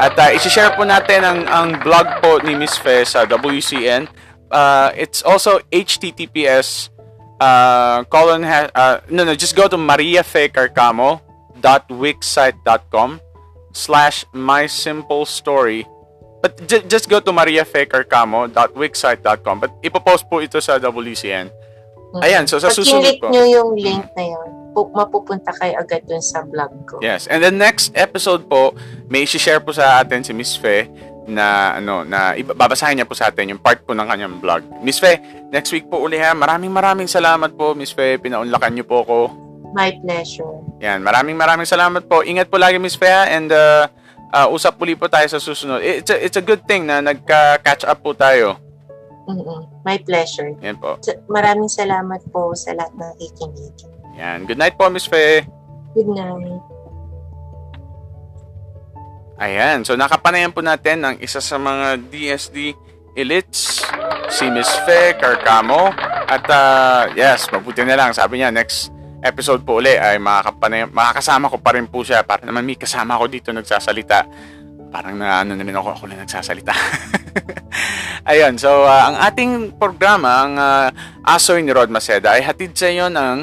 At uh, isi-share po natin ang, ang blog po ni Miss Fe sa WCN. Uh, it's also HTTPS uh, colon ha- uh, no no just go to mariafecarcamo.wixsite.com slash my simple story. But j- just go to mariafecarcamo.wixsite.com. But ipopost po ito sa WCN. Mm-hmm. Ayan, so sa susunod po. nyo yung link na yun. pu- mapupunta kayo agad dun sa vlog ko. Yes. And the next episode po, may share po sa atin si Miss Fe na ano na babasahin niya po sa atin yung part po ng kanyang vlog. Miss Fe, next week po uli ha. Maraming maraming salamat po Miss Fe. Pinaunlakan niyo po ako. My pleasure. Yan, maraming maraming salamat po. Ingat po lagi Miss Fe ha, and uh, uh, usap uli po tayo sa susunod. It's a, it's a good thing na nagka-catch up po tayo. mm My pleasure. Yan po. Maraming salamat po sa lahat ng nakikinig. Yan. Good night po Miss Fe. Good night. Ayan, so nakapanayan po natin ang isa sa mga DSD elites, si Miss Fe Carcamo. At uh, yes, mabuti na lang. Sabi niya, next episode po uli ay makakasama ko pa rin po siya para naman may kasama ko dito nagsasalita. Parang na ano na rin ako, ako lang nagsasalita. Ayan, so uh, ang ating programa, ang uh, Asoy ni Rod Maceda ay hatid sa inyo ng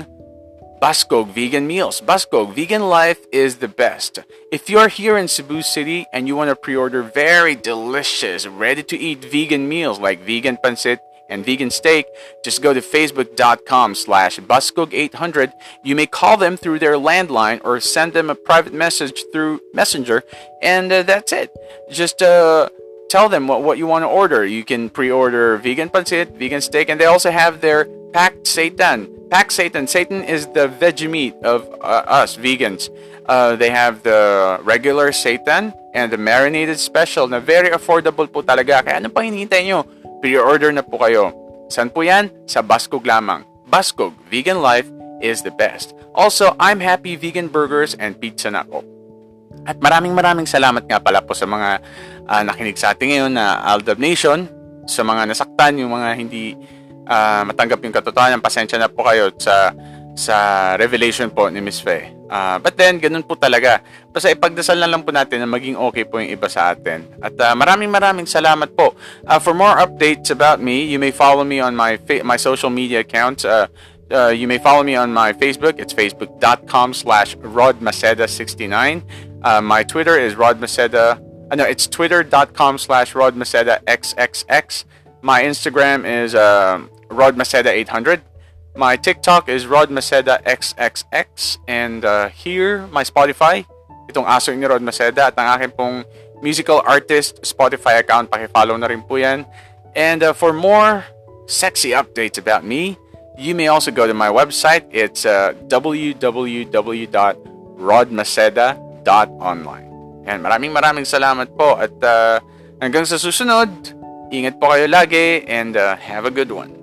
Baskog Vegan Meals. Baskog Vegan Life is the best. If you're here in Cebu City and you want to pre-order very delicious, ready-to-eat vegan meals like vegan pancit and vegan steak, just go to facebook.com slash buskog800. You may call them through their landline or send them a private message through Messenger, and uh, that's it. Just uh, tell them what, what you want to order. You can pre-order vegan pancit, vegan steak, and they also have their packed seitan. Packed seitan. Seitan is the veggie meat of uh, us vegans. Uh, they have the regular seitan and the marinated special na very affordable po talaga. Kaya ano pang hinihintay nyo? Pre-order na po kayo. Saan po yan? Sa Baskog lamang. Baskog, vegan life is the best. Also, I'm Happy Vegan Burgers and Pizza na po. At maraming maraming salamat nga pala po sa mga ah, nakinig sa atin ngayon na Aldab Nation, sa mga nasaktan, yung mga hindi ah, matanggap yung katotohanan, pasensya na po kayo sa sa revelation po ni Miss Faye. Ah, but then, ganun po talaga. Basta ipagdasal na lang po natin na maging okay po yung iba sa atin. At ah, maraming maraming salamat po. Ah, for more updates about me, you may follow me on my fa- my social media accounts. Uh, uh, you may follow me on my Facebook. It's facebook.com slash rodmaceda69. Uh, my Twitter is rodmaceda. Uh, no, it's twitter.com slash rodmaceda. My Instagram is uh, rodmaceda800. My TikTok is rodmaceda xxx. And uh, here, my Spotify, itong aso ni Rod Maceda at ang aking pong musical artist Spotify account. Pakifollow na rin po yan. And uh, for more sexy updates about me, you may also go to my website. It's uh, www.rodmaceda.online. Yan, maraming maraming salamat po at uh, hanggang sa susunod, ingat po kayo lagi and uh, have a good one.